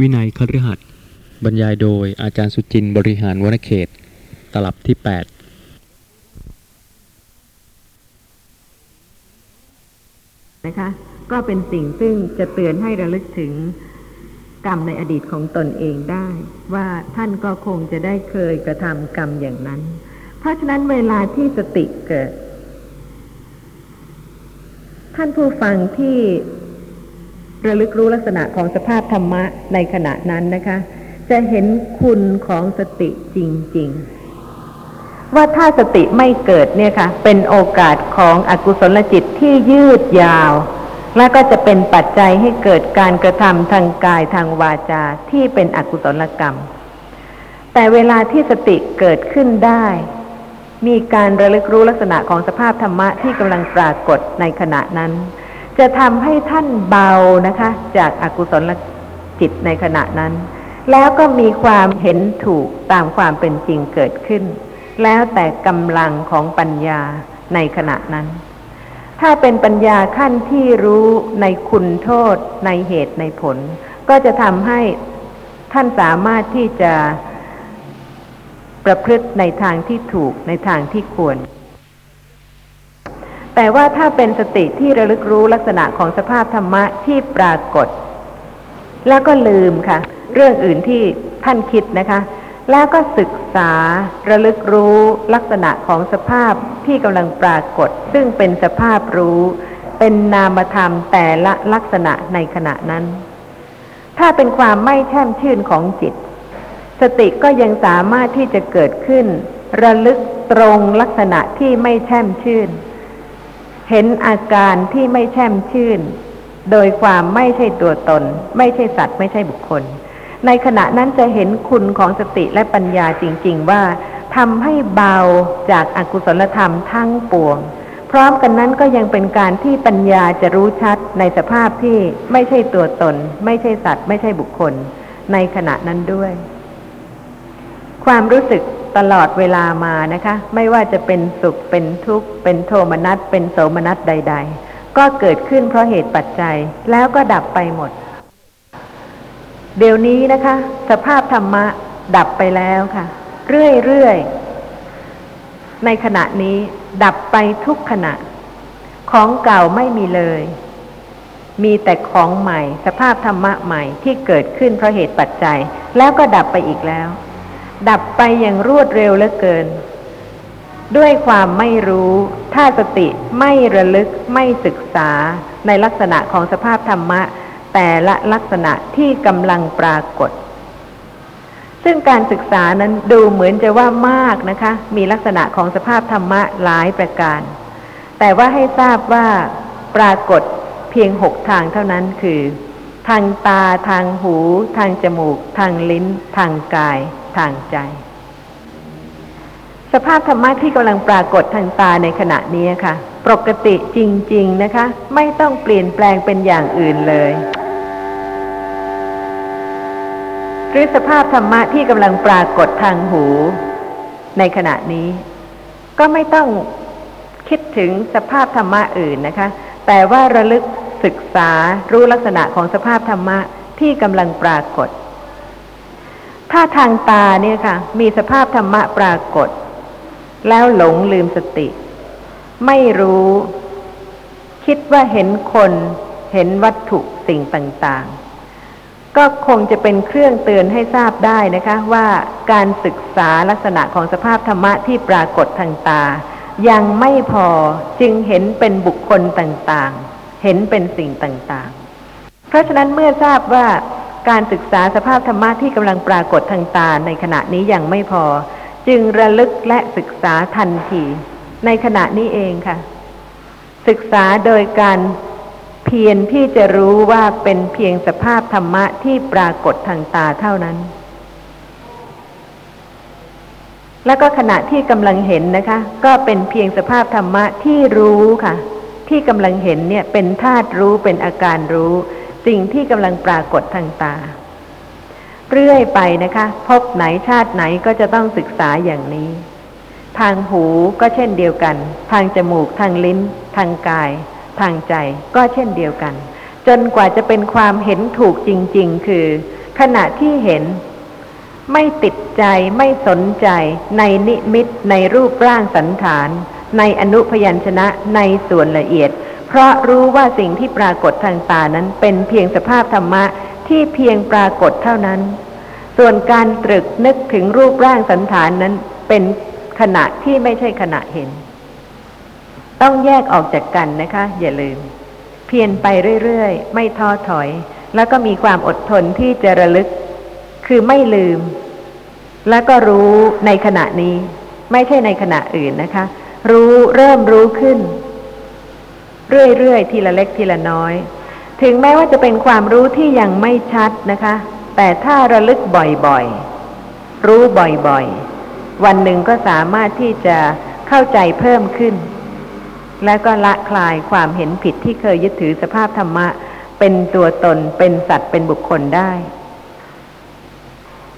วินัยคฤหัสถ์บรรยายโดยอาจารย์สุจินต์บริหารวณเขต ตลับที่ 8 นะคะ ก็เป็นสิ่งซึ่งจะเตือนให้ระลึกถึงกรรมในอดีตของตนเองได้ ว่าท่านก็คงจะได้เคยกระทำกรรมอย่างนั้น เพราะฉะนั้นเวลาที่สติเกิด ท่านผู้ฟังที่ ระลึกรู้ลักษณะของสภาพธรรมะในขณะนั้นนะคะ จะเห็นคุณของสติจริง ๆ ว่าถ้าสติไม่เกิดเนี่ยค่ะ เป็นโอกาสของอกุศลจิตที่ยืดยาว และก็จะเป็นปัจจัยให้เกิดการกระทำทางกายทางวาจาที่เป็นอกุศลกรรม แต่เวลาที่สติเกิดขึ้นได้ มีการระลึกรู้ลักษณะของสภาพธรรมะที่กำลังปรากฏในขณะนั้น จะทำให้ท่านเบานะคะ จากอากุศลจิตในขณะนั้น แล้วก็มีความเห็นถูกตามความเป็นจริงเกิดขึ้น แล้วแต่กำลังของปัญญาในขณะนั้น ถ้าเป็นปัญญาขั้นที่รู้ในคุณโทษในเหตุในผล ก็จะทำให้ท่านสามารถที่จะประพฤติในทางที่ถูกในทางที่ควร แต่ว่าถ้าเป็นสติที่ระลึกรู้ลักษณะของสภาพธรรมะที่ปรากฏ แล้วก็ลืมค่ะ เรื่องอื่นที่ท่านคิดนะคะ แล้วก็ศึกษาระลึกรู้ลักษณะของสภาพที่กำลังปรากฏ ซึ่งเป็นสภาพรู้ เป็นนามธรรมแต่ละลักษณะในขณะนั้น ถ้าเป็นความไม่แช่มชื่นของจิต สติก็ยังสามารถที่จะเกิดขึ้น ระลึกตรงลักษณะที่ไม่แช่มชื่น เห็นอาการที่ไม่แช่มชื่น โดยความไม่ใช่ตัวตน ไม่ใช่สัตว์ ไม่ใช่บุคคล ในขณะนั้นจะเห็นคุณของสติและปัญญาจริง ๆ ว่าทำให้เบาจากอากุศลธรรมทั้งปวง พร้อมกันนั้นก็ยังเป็นการที่ปัญญาจะรู้ชัดในสภาพที่ไม่ใช่ตัวตน ไม่ใช่สัตว์ ไม่ใช่บุคคล ในขณะนั้นด้วย ความรู้สึก ตลอดเวลามานะคะ ไม่ว่าจะเป็นสุขเป็นทุกข์ เป็นโทมนัสเป็นโสมนัสใด ๆ ก็เกิดขึ้นเพราะเหตุปัจจัยแล้วก็ดับไปหมด เดี๋ยวนี้นะคะ สภาพธรรมะดับไปแล้วค่ะ เรื่อยๆ ในขณะนี้ดับไปทุกขณะ ของเก่าไม่มีเลย มีแต่ของใหม่ สภาพธรรมะใหม่ที่เกิดขึ้นเพราะเหตุปัจจัย แล้วก็ดับไปอีกแล้ว ดับไปอย่างรวดเร็วเหลือเกิน ด้วยความไม่รู้ ถ้าสติไม่ระลึกไม่ศึกษาในลักษณะของสภาพธรรมะ แต่ละลักษณะที่กำลังปรากฏ ซึ่งการศึกษานั้นดูเหมือนจะว่ามากนะคะ มีลักษณะของสภาพธรรมะหลายประการ แต่ว่าให้ทราบว่าปรากฏเพียงหกทางเท่านั้นคือ ทางตาทางหู ทางจมูก ทางลิ้น ทางกาย ทางใจ สภาพธรรมะที่กำลังปรากฏทางตาในขณะนี้ค่ะ ปกติจริง ๆนะคะ ไม่ต้องเปลี่ยนแปลงเป็นอย่างอื่นเลย หรือสภาพธรรมะที่กำลังปรากฏทางหู ในขณะนี้ ก็ไม่ต้องคิดถึงสภาพธรรมะอื่นนะคะ แต่ว่าระลึกศึกษารู้ลักษณะของสภาพธรรมะที่กำลังปรากฏ ถ้าทางตาเนี่ยค่ะ มีสภาพธรรมะปรากฏ แล้วหลงลืมสติ ไม่รู้ คิดว่าเห็นคนเห็นวัตถุสิ่งต่างๆ ก็คงจะเป็นเครื่องเตือนให้ทราบได้นะคะ ว่าการศึกษาลักษณะของสภาพธรรมะที่ปรากฏทางตา ยังไม่พอจึงเห็นเป็นบุคคลต่างๆ เห็นเป็นสิ่งต่างๆ เพราะฉะนั้นเมื่อทราบว่า การศึกษาสภาพธรรมะที่กำลังปรากฏทางตาในขณะนี้ยังไม่พอ จึงระลึกและศึกษาทันที ในขณะนี้เองค่ะ ศึกษาโดยการเพียรที่จะรู้ว่าเป็นเพียงสภาพธรรมะที่ปรากฏทางตาเท่านั้น แล้วก็ขณะที่กำลังเห็นนะคะ ก็เป็นเพียงสภาพธรรมะที่รู้ค่ะ ที่กำลังเห็นเนี่ยเป็นธาตุรู้เป็นอาการรู้ สิ่งที่กำลังปรากฏทางตา เรื่อยไปนะคะ พบไหนชาติไหนก็จะต้องศึกษาอย่างนี้ ทางหูก็เช่นเดียวกัน ทางจมูกทางลิ้น ทางกาย ทางใจก็เช่นเดียวกัน จนกว่าจะเป็นความเห็นถูกจริง ๆ คือ ขณะที่เห็นไม่ติดใจไม่สนใจ ในนิมิตในรูปร่างสันฐาน ในอนุพยัญชนะในส่วนละเอียด เพราะรู้ว่าสิ่งที่ปรากฏทางตานั้นเป็นเพียงสภาพธรรมะที่เพียงปรากฏเท่านั้น ส่วนการตรึกนึกถึงรูปร่างสันฐานนั้นเป็นขณะที่ไม่ใช่ขณะเห็น ต้องแยกออกจากกันนะคะ อย่าลืม เพียรไปเรื่อยๆ ไม่ท้อถอย แล้วก็มีความอดทนที่จะระลึก คือไม่ลืม แล้วก็รู้ในขณะนี้ ไม่ใช่ในขณะอื่นนะคะ รู้เริ่มรู้ขึ้น เรื่อยๆ ทีละเล็กทีละน้อย ถึงแม้ว่าจะเป็นความรู้ที่ยังไม่ชัดนะคะ แต่ถ้าระลึกบ่อยๆ รู้บ่อยๆ วันหนึ่งก็สามารถที่จะเข้าใจเพิ่มขึ้น และก็ละคลายความเห็นผิดที่เคยยึดถือสภาพธรรมะ เป็นตัวตนเป็นสัตว์เป็นบุคคลได้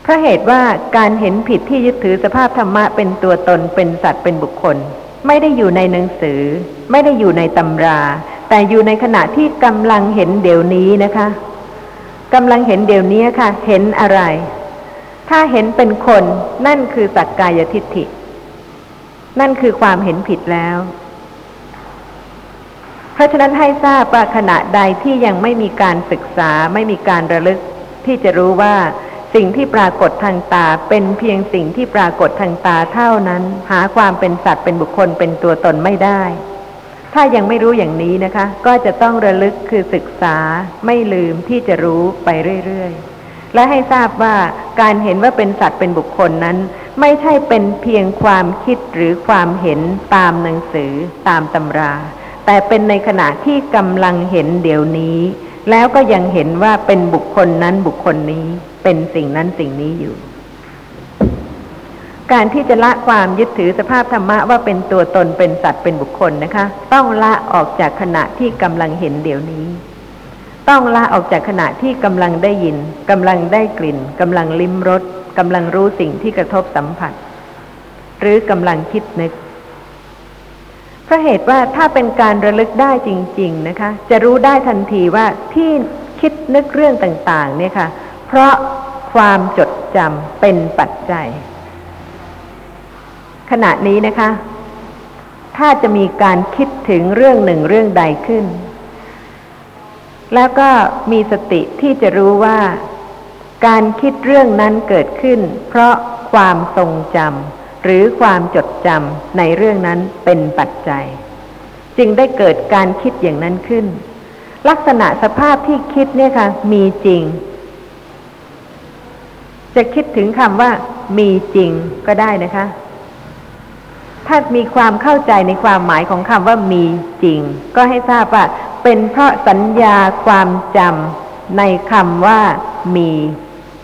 เพราะเหตุว่าการเห็นผิดที่ยึดถือสภาพธรรมะเป็นตัวตนเป็นสัตว์เป็นบุคคล ไม่ได้อยู่ในหนังสือ ไม่ได้อยู่ในตำรา แต่อยู่ในขณะที่กำลังเห็นเดี๋ยวนี้นะคะกำลังเห็นเดี๋ยวนี้ค่ะ เห็นอะไร ถ้าเห็นเป็นคนนั่นคือสักกายทิฏฐิ นั่นคือความเห็นผิดแล้ว เพราะฉะนั้นให้ทราบว่าขณะใดที่ยังไม่มีการศึกษา ไม่มีการระลึกที่จะรู้ว่า สิ่งที่ปรากฏทางตาเป็นเพียงสิ่งที่ปรากฏทางตาเท่านั้น หาความเป็นสัตว์เป็นบุคคลเป็นตัวตนไม่ได้ ถ้ายังไม่รู้อย่างนี้นะคะ ก็จะต้องระลึกคือศึกษาไม่ลืมที่จะรู้ไปเรื่อยๆ และให้ทราบว่าการเห็นว่าเป็นสัตว์เป็นบุคคลนั้น ไม่ใช่เป็นเพียงความคิดหรือความเห็นตามหนังสือตามตำรา แต่เป็นในขณะที่กำลังเห็นเดี๋ยวนี้ แล้วก็ยังเห็นว่าเป็นบุคคลนั้นบุคคลนี้เป็นสิ่งนั้นสิ่งนี้อยู่ การที่จะละความยึดถือสภาพธรรมะว่าเป็นตัวตนเป็นสัตว์เป็นบุคคลนะคะ ต้องละออกจากขณะที่กำลังเห็นเดี๋ยวนี้ ต้องละออกจากขณะที่กำลังได้ยินกำลังได้กลิ่นกำลังลิ้มรสกำลังรู้สิ่งที่กระทบสัมผัส หรือกำลังคิดนึก ราะเหตุว่าถ้าเป็นการระลึกได้จริง ๆนะคะ จะรู้ได้ทันทีว่าที่คิดนึกเรื่องต่าง ๆ เนี่ยค่ะ เพราะความจดจำเป็นปัจจัย ขณะนี้นะคะ ถ้าจะมีการคิดถึงเรื่องหนึ่งเรื่องใดขึ้น แล้วก็มีสติที่จะรู้ว่า การคิดเรื่องนั้นเกิดขึ้น เพราะความทรงจำ หรือความจดจำในเรื่องนั้นเป็นปัจจัย จึงได้เกิดการคิดอย่างนั้นขึ้น ลักษณะสภาพที่คิดเนี่ยค่ะ มีจริง จะคิดถึงคำว่า มีจริงก็ได้นะคะ ถ้ามีความเข้าใจในความหมายของคำว่ามีจริง ก็ให้ทราบว่า เป็นเพราะสัญญาความจำในคำว่ามี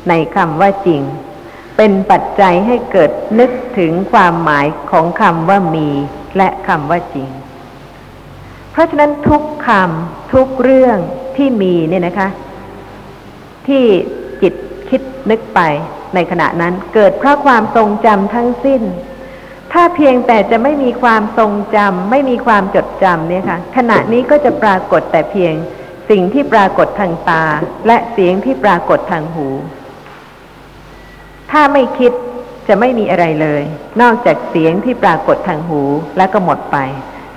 ในคำว่าจริง เป็นปัจจัยให้เกิดนึกถึงความหมายของคำว่ามีและคำว่าจริง เพราะฉะนั้นทุกคำทุกเรื่องที่มีเนี่ยนะคะ ที่จิตคิดนึกไปในขณะนั้นเกิดเพราะความทรงจำทั้งสิ้น ถ้าเพียงแต่จะไม่มีความทรงจำไม่มีความจดจำเนี่ยค่ะ ขณะนี้ก็จะปรากฏแต่เพียงสิ่งที่ปรากฏทางตา และเสียงที่ปรากฏทางหู ถ้าไม่คิดจะไม่มีอะไรเลย นอกจากเสียงที่ปรากฏทางหูแล้วก็หมดไป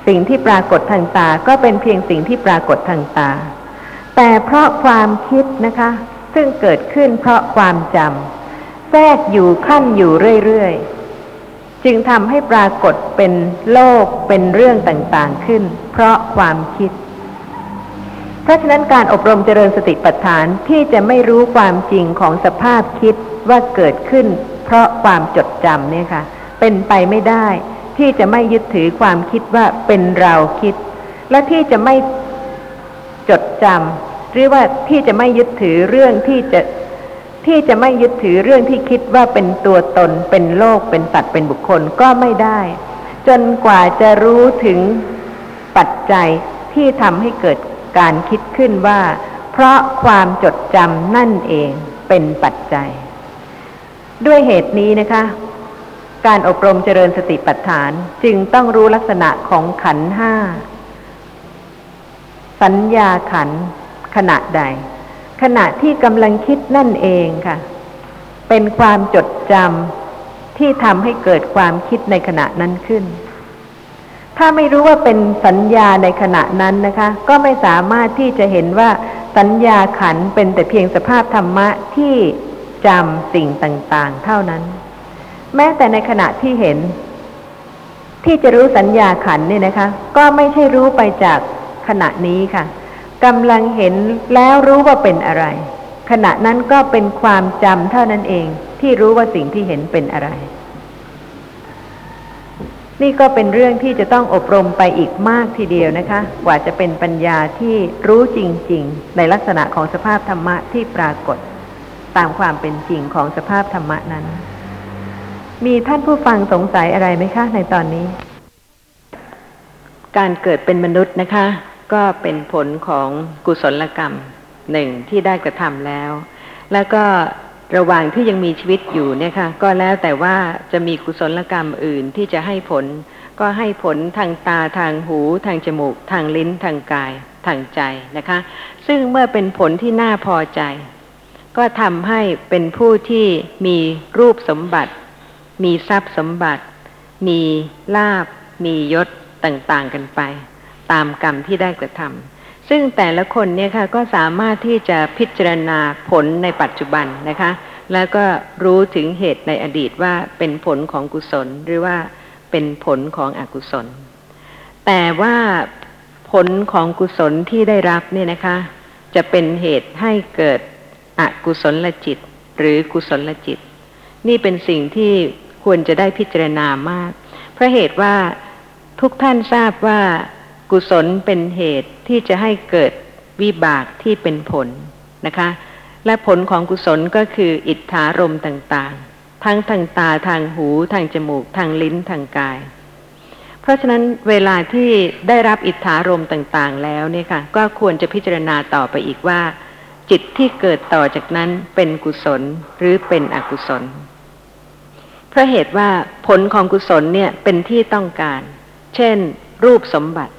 สิ่งที่ปรากฏทางตาก็เป็นเพียงสิ่งที่ปรากฏทางตา แต่เพราะความคิดนะคะ ซึ่งเกิดขึ้นเพราะความจำแทรกอยู่ขั้นอยู่เรื่อยๆ จึงทำให้ปรากฏเป็นโลกเป็นเรื่องต่างๆขึ้น เพราะความคิด ราะฉะนั้นการอบรมเจริญสติปัฏฐานที่จะไม่รู้ความจริงของสภาพคิดว่าเกิดขึ้น เพราะความจดจำเนี่ยค่ะ เป็นไปไม่ได้ ที่จะไม่ยึดถือความคิดว่าเป็นเราคิด และที่จะไม่จดจำหรือว่าที่จะไม่ยึดถือเรื่องที่จะที่จะไม่ยึดถือเรื่องที่คิดว่าเป็นตัวตนเป็นโลกเป็นสัตว์เป็นบุคคลก็ไม่ได้ จนกว่าจะรู้ถึงปัจจัยที่ทำให้เกิด การคิดขึ้นว่า เพราะความจดจำนั่นเองเป็นปัจจัย ด้วยเหตุนี้นะคะ การอบรมเจริญสติปัฏฐานจึงต้องรู้ลักษณะของขันห้า สัญญาขันขณะใด ขณะที่กำลังคิดนั่นเองค่ะ เป็นความจดจำที่ทำให้เกิดความคิดในขณะนั้นขึ้น ถ้าไม่รู้ว่าเป็นสัญญาในขณะนั้นนะคะ ก็ไม่สามารถที่จะเห็นว่าสัญญาขันเป็นแต่เพียงสภาพธรรมะที่จำสิ่งต่างๆ เท่านั้น แม้แต่ในขณะที่เห็น ที่จะรู้สัญญาขันเนี่ยนะคะ ก็ไม่ใช่รู้ไปจากขณะนี้ค่ะกำลังเห็นแล้วรู้ว่าเป็นอะไร ขณะนั้นก็เป็นความจำเท่านั้นเองที่รู้ว่าสิ่งที่เห็นเป็นอะไร นี่ก็เป็นเรื่องที่จะต้องอบรมไปอีกมากทีเดียวนะคะ กว่าจะเป็นปัญญาที่รู้จริง ๆ ในลักษณะของสภาพธรรมะที่ปรากฏ ตามความเป็นจริงของสภาพธรรมะนั้น มีท่านผู้ฟังสงสัยอะไรไหมคะในตอนนี้ การเกิดเป็นมนุษย์นะคะ ก็เป็นผลของกุศลกรรมหนึ่งที่ได้กระทำแล้ว แล้วก็ ระหว่างที่ยังมีชีวิตอยู่เนี่ยค่ะก็แล้วแต่ว่าจะมีกุศลกรรมอื่นที่จะให้ผล ก็ให้ผลทางตาทางหู ทางจมูก ทางลิ้นทางกาย ทางใจนะคะ ซึ่งเมื่อเป็นผลที่น่าพอใจ ก็ทำให้เป็นผู้ที่มีรูปสมบัติ มีทรัพย์สมบัติ มีลาบ มียศต่างๆกันไป ตามกรรมที่ได้กระทำ ซึ่งแต่ละคนเนี่ยค่ะก็สามารถที่จะพิจารณาผลในปัจจุบันนะคะ แล้วก็รู้ถึงเหตุในอดีตว่าเป็นผลของกุศลหรือว่าเป็นผลของอกุศล แต่ว่าผลของกุศลที่ได้รับเนี่ยนะคะ จะเป็นเหตุให้เกิดอกุศลลจิต หรือกุศลจิต นี่เป็นสิ่งที่ควรจะได้พิจารณามาก เพราะเหตุว่าทุกท่านทราบว่า กุศลเป็นเหตุที่จะให้เกิดวิบากที่เป็นผลนะคะ และผลของกุศลก็คืออิทธารมต่างๆ ทั้งทางตาทางหูทางจมูกทางลิ้นทางกาย เพราะฉะนั้นเวลาที่ได้รับอิทธารมต่างๆ แล้วเนี่ยค่ะ ก็ควรจะพิจารณาต่อไปอีกว่า จิตที่เกิดต่อจากนั้นเป็นกุศลหรือเป็นอกุศลเพราะเหตุว่าผลของกุศลเนี่ยเป็นที่ต้องการ เช่น รูปสมบัติ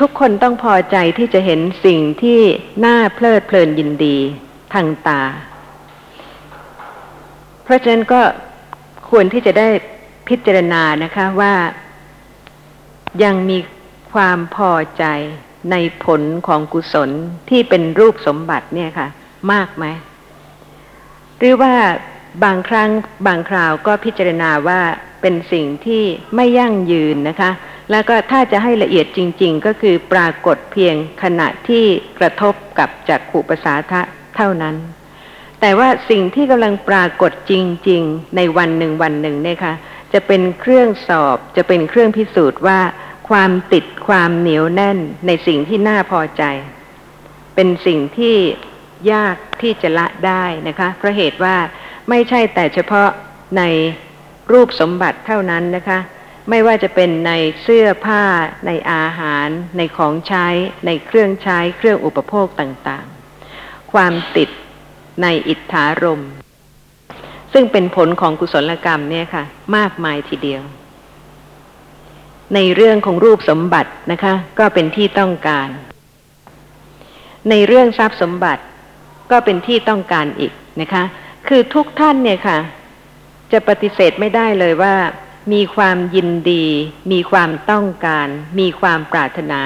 ทุกคนต้องพอใจที่จะเห็นสิ่งที่น่าเพลิดเพลินยินดีทางตา เพราะฉะนั้นก็ควรที่จะได้พิจารณานะคะว่ายังมีความพอใจในผลของกุศลที่เป็นรูปสมบัติเนี่ยค่ะ มากไหมหรือว่าบางครั้งบางคราวก็พิจารณาว่า เป็นสิ่งที่ไม่ยั่งยืนนะคะ แล้วก็ถ้าจะให้ละเอียดจริง ๆ ก็คือปรากฏเพียงขณะที่กระทบกับจักขุประสาทะเท่านั้น แต่ว่าสิ่งที่กำลังปรากฏจริง ๆ ในวันหนึ่งวันหนึ่งเนี่ยค่ะจะเป็นเครื่องสอบจะเป็นเครื่องพิสูจน์ว่า ความติดความเหนียวแน่นในสิ่งที่น่าพอใจ เป็นสิ่งที่ยากที่จะละได้นะคะเพราะเหตุว่าไม่ใช่แต่เฉพาะใน รูปสมบัติเท่านั้นนะคะ ไม่ว่าจะเป็นในเสื้อผ้า ในอาหาร ในของใช้ ในเครื่องใช้ เครื่องอุปโภคต่างๆ ความติดในอิทธารม ซึ่งเป็นผลของกุศลกรรมเนี่ยค่ะ มากมายทีเดียว ในเรื่องของรูปสมบัตินะคะ ก็เป็นที่ต้องการ ในเรื่องทรัพย์สมบัติก็เป็นที่ต้องการอีกนะคะ คือทุกท่านเนี่ยค่ะ จะปฏิเสธไม่ได้เลยว่า มีความยินดี มีความต้องการ มีความปรารถนา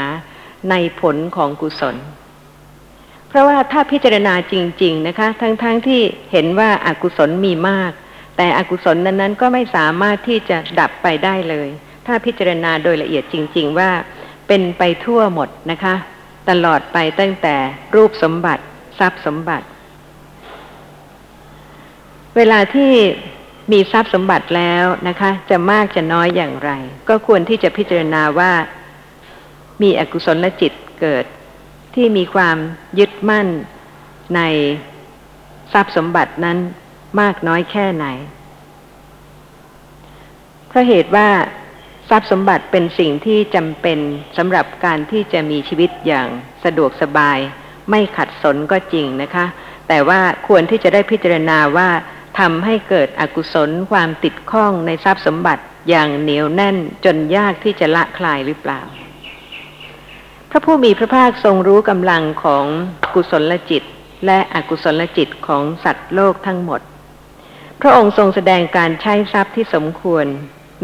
ในผลของกุศล เพราะว่าถ้าพิจารณาจริง ๆ นะคะ ทั้งๆทที่เห็นว่าอากุศลมีมาก แต่อกุศลนั้นๆ ก็ไม่สามารถที่จะดับไปได้เลย ถ้าพิจารณาโดยละเอียดจริง ๆ ว่าเป็นไปทั่วหมดนะคะ ตลอดไปตั้งแต่รูปสมบัติ ทรัพย์สมบัติ เวลาที่ มีทรัพย์สมบัติแล้วนะคะ จะมากจะน้อยอย่างไร ก็ควรที่จะพิจารณาว่า มีอกุศลจิตเกิด ที่มีความยึดมั่นในทรัพย์สมบัตินั้นมากน้อยแค่ไหนเพราะเหตุว่าทรัพย์สมบัติเป็นสิ่งที่จำเป็นสำหรับการที่จะมีชีวิตอย่างสะดวกสบาย ไม่ขัดสนก็จริงนะคะ แต่ว่าควรที่จะได้พิจารณาว่า ทำให้เกิดอกุศลความติดข้องในทรัพย์สมบัติอย่างเหนียวแน่นจนยากที่จะละคลายหรือเปล่า พระผู้มีพระภาคทรงรู้กำลังของกุศลจิต และอกุศลจิตของสัตว์โลกทั้งหมด พระองค์ทรงแสดงการใช้ทรัพย์ที่สมควร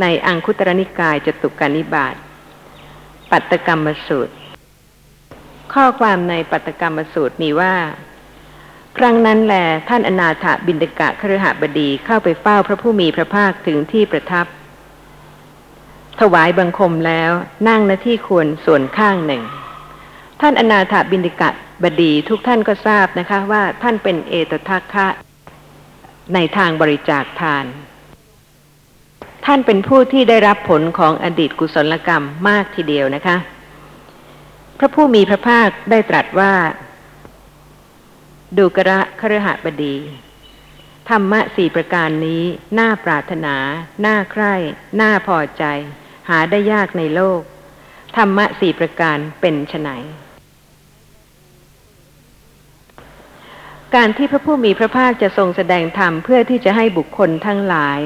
ในอังคุตรนิกายจตุกานิบาตปัตตกรรมสูตร ข้อความในปัตตกรรมสูตรมีว่า ครั้งนั้นแลท่านอนาถบินดกะครหบดีเข้าไปเฝ้าพระผู้มีพระภาคถึงที่ประทับ ถวายบังคมแล้วนั่งณที่ควรส่วนข้างหนึ่ง ท่านอนาถบินดกะบดีทุกท่านก็ทราบนะคะว่าท่านเป็นเอตทัคคะในทางบริจาคทาน ท่านเป็นผู้ที่ได้รับผลของอดีตกุศลกรรมมากทีเดียวนะคะ พระผู้มีพระภาคได้ตรัสว่า ดูกระครหบดี ธรรมะสี่ประการนี้น่าปรารถนา น่าใคร่ น่าพอใจ หาได้ยากในโลก ธรรมะสี่ประการเป็นไฉนการที่พระผู้มีพระภาคจะทรงแสดงธรรมเพื่อที่จะให้บุคคลทั้งหลาย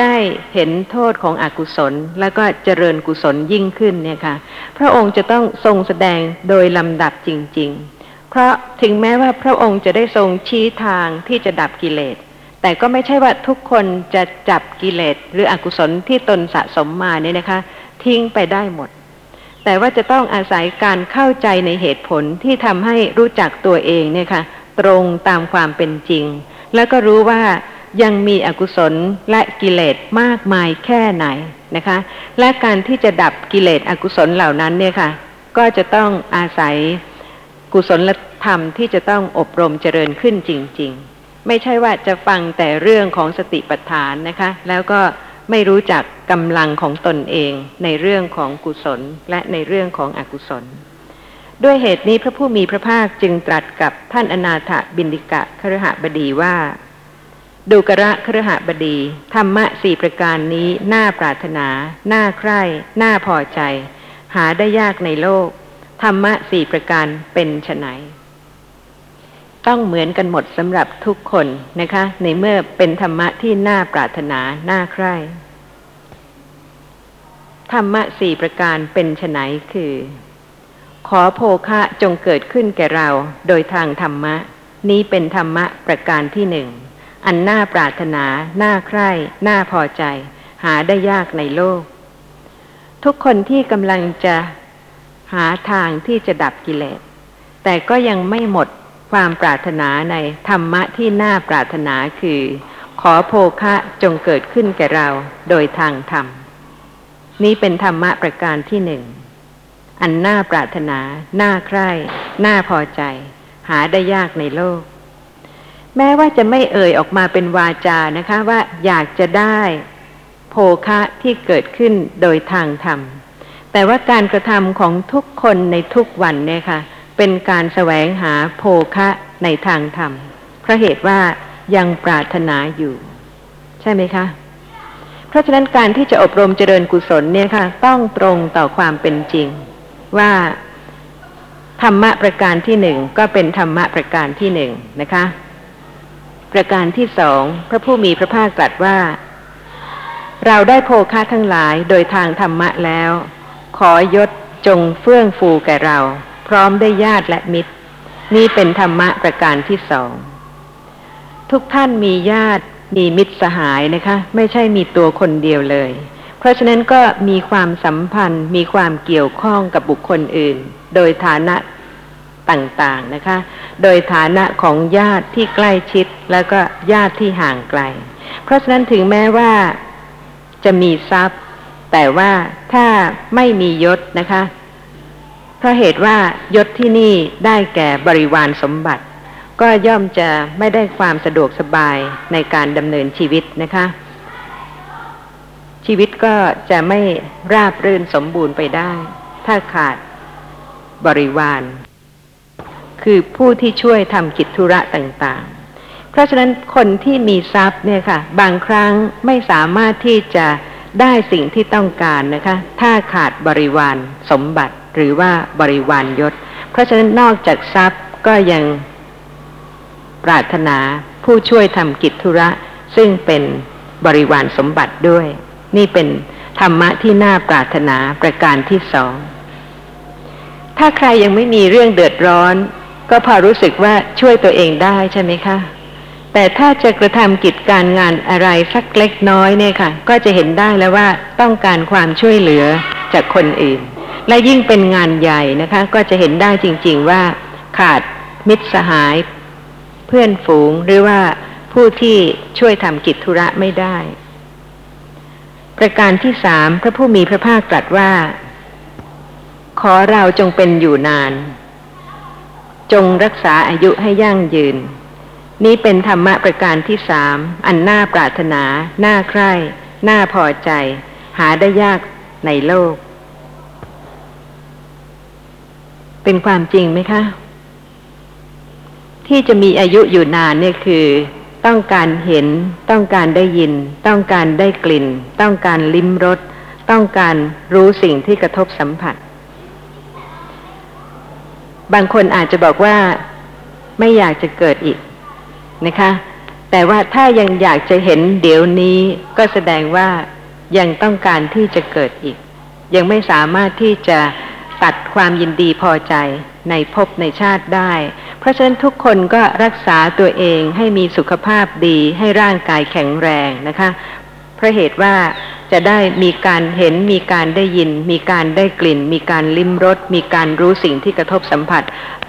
ได้เห็นโทษของอกุศล แล้วก็เจริญกุศลยิ่งขึ้นเนี่ยค่ะ พระองค์จะต้องทรงแสดงโดยลำดับจริง ๆ เพราะถึงแม้ว่าพระองค์จะได้ทรงชี้ทางที่จะดับกิเลส แต่ก็ไม่ใช่ว่าทุกคนจะจับกิเลสหรืออกุศลที่ตนสะสมมาเนี่ยนะคะ ทิ้งไปได้หมด แต่ว่าจะต้องอาศัยการเข้าใจในเหตุผลที่ทำให้รู้จักตัวเองเนี่ยค่ะ ตรงตามความเป็นจริง แล้วก็รู้ว่ายังมีอกุศลและกิเลสมากมายแค่ไหนนะคะ และการที่จะดับกิเลสอกุศลเหล่านั้นเนี่ยค่ะ ก็จะต้องอาศัย กุศลธรรมที่จะต้องอบรมเจริญขึ้นจริง ๆ ไม่ใช่ว่าจะฟังแต่เรื่องของสติปัฏฐานนะคะ แล้วก็ไม่รู้จักกำลังของตนเองในเรื่องของกุศลและในเรื่องของอกุศล ด้วยเหตุนี้พระผู้มีพระภาคจึงตรัสกับท่านอนาถบินิกะครหบดีว่าดูกระครหบดี ธรรมะสี่ประการนี้ น่าปรารถนา น่าใคร่ น่าพอใจ หาได้ยากในโลก ธรรมะสี่ประการเป็นไฉนต้องเหมือนกันหมดสำหรับทุกคนนะคะ ในเมื่อเป็นธรรมะที่น่าปรารถนาน่าใคร่ธรรมะสี่ประการเป็นไฉนคือ ขอโภคะจงเกิดขึ้นแก่เราโดยทางธรรมะ นี้เป็นธรรมะประการที่หนึ่ง อันน่าปรารถนา น่าใคร่ น่าพอใจ หาได้ยากในโลก ทุกคนที่กำลังจะ หาทางที่จะดับกิเลส แต่ก็ยังไม่หมดความปรารถนาในธรรมะที่น่าปรารถนาคือ ขอโภคะจงเกิดขึ้นแก่เราโดยทางธรรม นี้เป็นธรรมะประการที่หนึ่ง อันน่าปรารถนา น่าใคร่ น่าพอใจ หาได้ยากในโลก แม้ว่าจะไม่เอ่ยออกมาเป็นวาจานะคะว่าอยากจะได้ โภคะที่เกิดขึ้นโดยทางธรรม แต่ว่าการกระทำของทุกคนในทุกวันเนี่ยค่ะ เป็นการแสวงหาโภคะในทางธรรมเพราะเหตุว่ายังปรารถนาอยู่ ใช่ไหมคะ เพราะฉะนั้นการที่จะอบรมเจริญกุศลเนี่ยค่ะ ต้องตรงต่อความเป็นจริง ว่าธรรมะประการที่หนึ่งก็เป็นธรรมะประการที่หนึ่งนะคะ ประการที่สองพระผู้มีพระภาคตรัสว่า เราได้โภคะทั้งหลายโดยทางธรรมะแล้ว ขอยศจงเฟื่องฟูแก่เรา พร้อมได้ญาติและมิตร นี่เป็นธรรมะประการที่สอง ทุกท่านมีญาติมีมิตรสหายนะคะ ไม่ใช่มีตัวคนเดียวเลย เพราะฉะนั้นก็มีความสัมพันธ์ มีความเกี่ยวข้องกับบุคคลอื่น โดยฐานะต่างๆนะคะ โดยฐานะของญาติที่ใกล้ชิดแล้วก็ญาติที่ห่างไกล เพราะฉะนั้นถึงแม้ว่าจะมีทรัพย์ แต่ว่าถ้าไม่มียศนะคะ เพราะเหตุว่ายศที่นี่ได้แก่บริวารสมบัติ ก็ย่อมจะไม่ได้ความสะดวกสบายในการดำเนินชีวิตนะคะ ชีวิตก็จะไม่ราบรื่นสมบูรณ์ไปได้ ถ้าขาดบริวาร คือผู้ที่ช่วยทำกิจธุระต่างๆ เพราะฉะนั้นคนที่มีทรัพย์เนี่ยค่ะ บางครั้งไม่สามารถที่จะ ได้สิ่งที่ต้องการนะคะ ถ้าขาดบริวารสมบัติหรือว่าบริวารยศ เพราะฉะนั้นนอกจากทรัพย์ก็ยังปรารถนาผู้ช่วยทำกิจธุระ ซึ่งเป็นบริวารสมบัติด้วย นี่เป็นธรรมะที่น่าปรารถนาประการที่สอง ถ้าใครยังไม่มีเรื่องเดือดร้อน ก็พอรู้สึกว่าช่วยตัวเองได้ใช่ไหมคะ แต่ถ้าจะกระทำกิจการงานอะไรสักเล็กน้อยเนี่ยค่ะ ก็จะเห็นได้แล้วว่าต้องการความช่วยเหลือจากคนอื่น และยิ่งเป็นงานใหญ่นะคะ ก็จะเห็นได้จริง ๆ ว่าขาดมิตรสหาย เพื่อนฝูงหรือว่าผู้ที่ช่วยทำกิจธุระไม่ได้ ประการที่สามพระผู้มีพระภาคตรัสว่า ขอเราจงเป็นอยู่นาน จงรักษาอายุให้ยั่งยืน นี้เป็นธรรมะประการที่สาม อันน่าปรารถนา น่าใคร่ น่าพอใจ หาได้ยากในโลก เป็นความจริงไหมคะ ที่จะมีอายุอยู่นานเนี่ยคือ ต้องการเห็น ต้องการได้ยิน ต้องการได้กลิ่น ต้องการลิ้มรส ต้องการรู้สิ่งที่กระทบสัมผัส บางคนอาจจะบอกว่าไม่อยากจะเกิดอีก นะคะ แต่ว่าถ้ายังอยากจะเห็นเดี๋ยวนี้ก็แสดงว่ายังต้องการที่จะเกิดอีก ยังไม่สามารถที่จะตัดความยินดีพอใจในภพในชาติได้ เพราะฉะนั้นทุกคนก็รักษาตัวเองให้มีสุขภาพดีให้ร่างกายแข็งแรงนะคะ เพราะเหตุว่าจะได้มีการเห็นมีการได้ยิน มีการได้กลิ่น มีการลิ้มรสมีการรู้สิ่งที่กระทบสัมผัส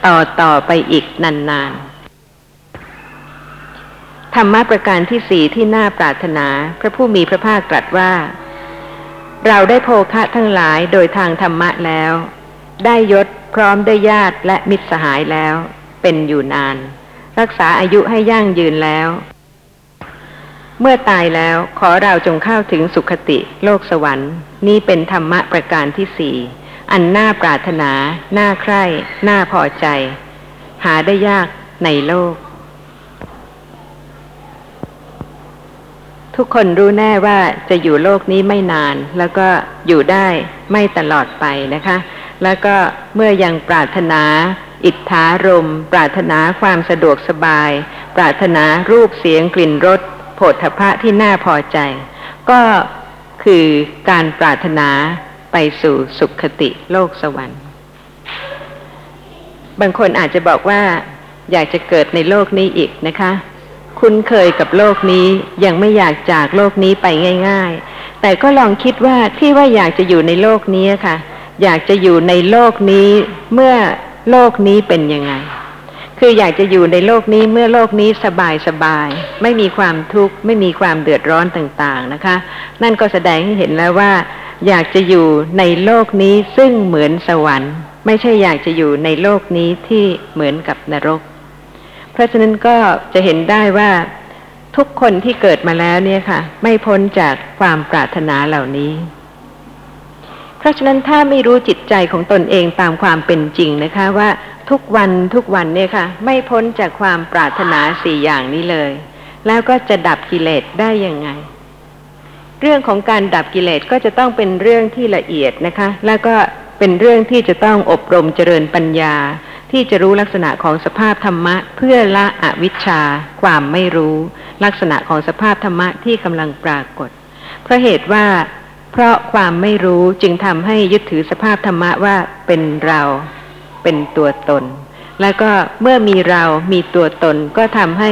ต่อต่อไปอีกนานๆ ธรรมะประการที่สี่ที่น่าปรารถนา พระผู้มีพระภาคตรัสว่า เราได้โภคะทั้งหลายโดยทางธรรมะแล้ว ได้ยศพร้อมได้ญาติและมิตรสหายแล้ว เป็นอยู่นาน รักษาอายุให้ยั่งยืนแล้ว เมื่อตายแล้วขอเราจงเข้าถึงสุขติ โลกสวรรค์ นี่เป็นธรรมะประการที่สี่อันน่าปรารถนา น่าใคร่ น่าพอใจ หาได้ยากในโลก ทุกคนรู้แน่ว่าจะอยู่โลกนี้ไม่นาน แล้วก็อยู่ได้ไม่ตลอดไปนะคะ แล้วก็เมื่อยังปรารถนาอิทธารม ปรารถนาความสะดวกสบาย ปรารถนารูปเสียงกลิ่นรสโผฏฐพะที่น่าพอใจ ก็คือการปรารถนาไปสู่สุขติโลกสวรรค์ บางคนอาจจะบอกว่าอยากจะเกิดในโลกนี้อีกนะคะ คุ้นเคยกับโลกนี้ ยังไม่อยากจากโลกนี้ไปง่าย ๆ แต่ก็ลองคิดว่าที่ว่าอยากจะอยู่ในโลกนี้ค่ะ อยากจะอยู่ในโลกนี้เมื่อโลกนี้เป็นยังไง คืออยากจะอยู่ในโลกนี้เมื่อโลกนี้สบายสบาย ไม่มีความทุกข์ไม่มีความเดือดร้อนต่างๆนะคะ นั่นก็แสดงให้เห็นแล้วว่า อยากจะอยู่ในโลกนี้ซึ่งเหมือนสวรรค์ ไม่ใช่อยากจะอยู่ในโลกนี้ที่เหมือนกับนรก เพราะฉะนั้นก็จะเห็นได้ว่าทุกคนที่เกิดมาแล้วเนี่ยค่ะ ไม่พ้นจากความปรารถนาเหล่านี้ เพราะฉะนั้นถ้าไม่รู้จิตใจของตนเองตามความเป็นจริงนะคะ ว่าทุกวันทุกวันเนี่ยค่ะ ไม่พ้นจากความปรารถนาสี่อย่างนี้เลย แล้วก็จะดับกิเลสได้ยังไง เรื่องของการดับกิเลสก็จะต้องเป็นเรื่องที่ละเอียดนะคะ แล้วก็เป็นเรื่องที่จะต้องอบรมเจริญปัญญา ที่จะรู้ลักษณะของสภาพธรรมะเพื่อละอวิชชา ความไม่รู้ ลักษณะของสภาพธรรมะที่กำลังปรากฏ เพราะเหตุว่า เพราะความไม่รู้จึงทำให้ยึดถือสภาพธรรมะว่าเป็นเรา เป็นตัวตน แล้วก็เมื่อมีเรามีตัวตนก็ทำให้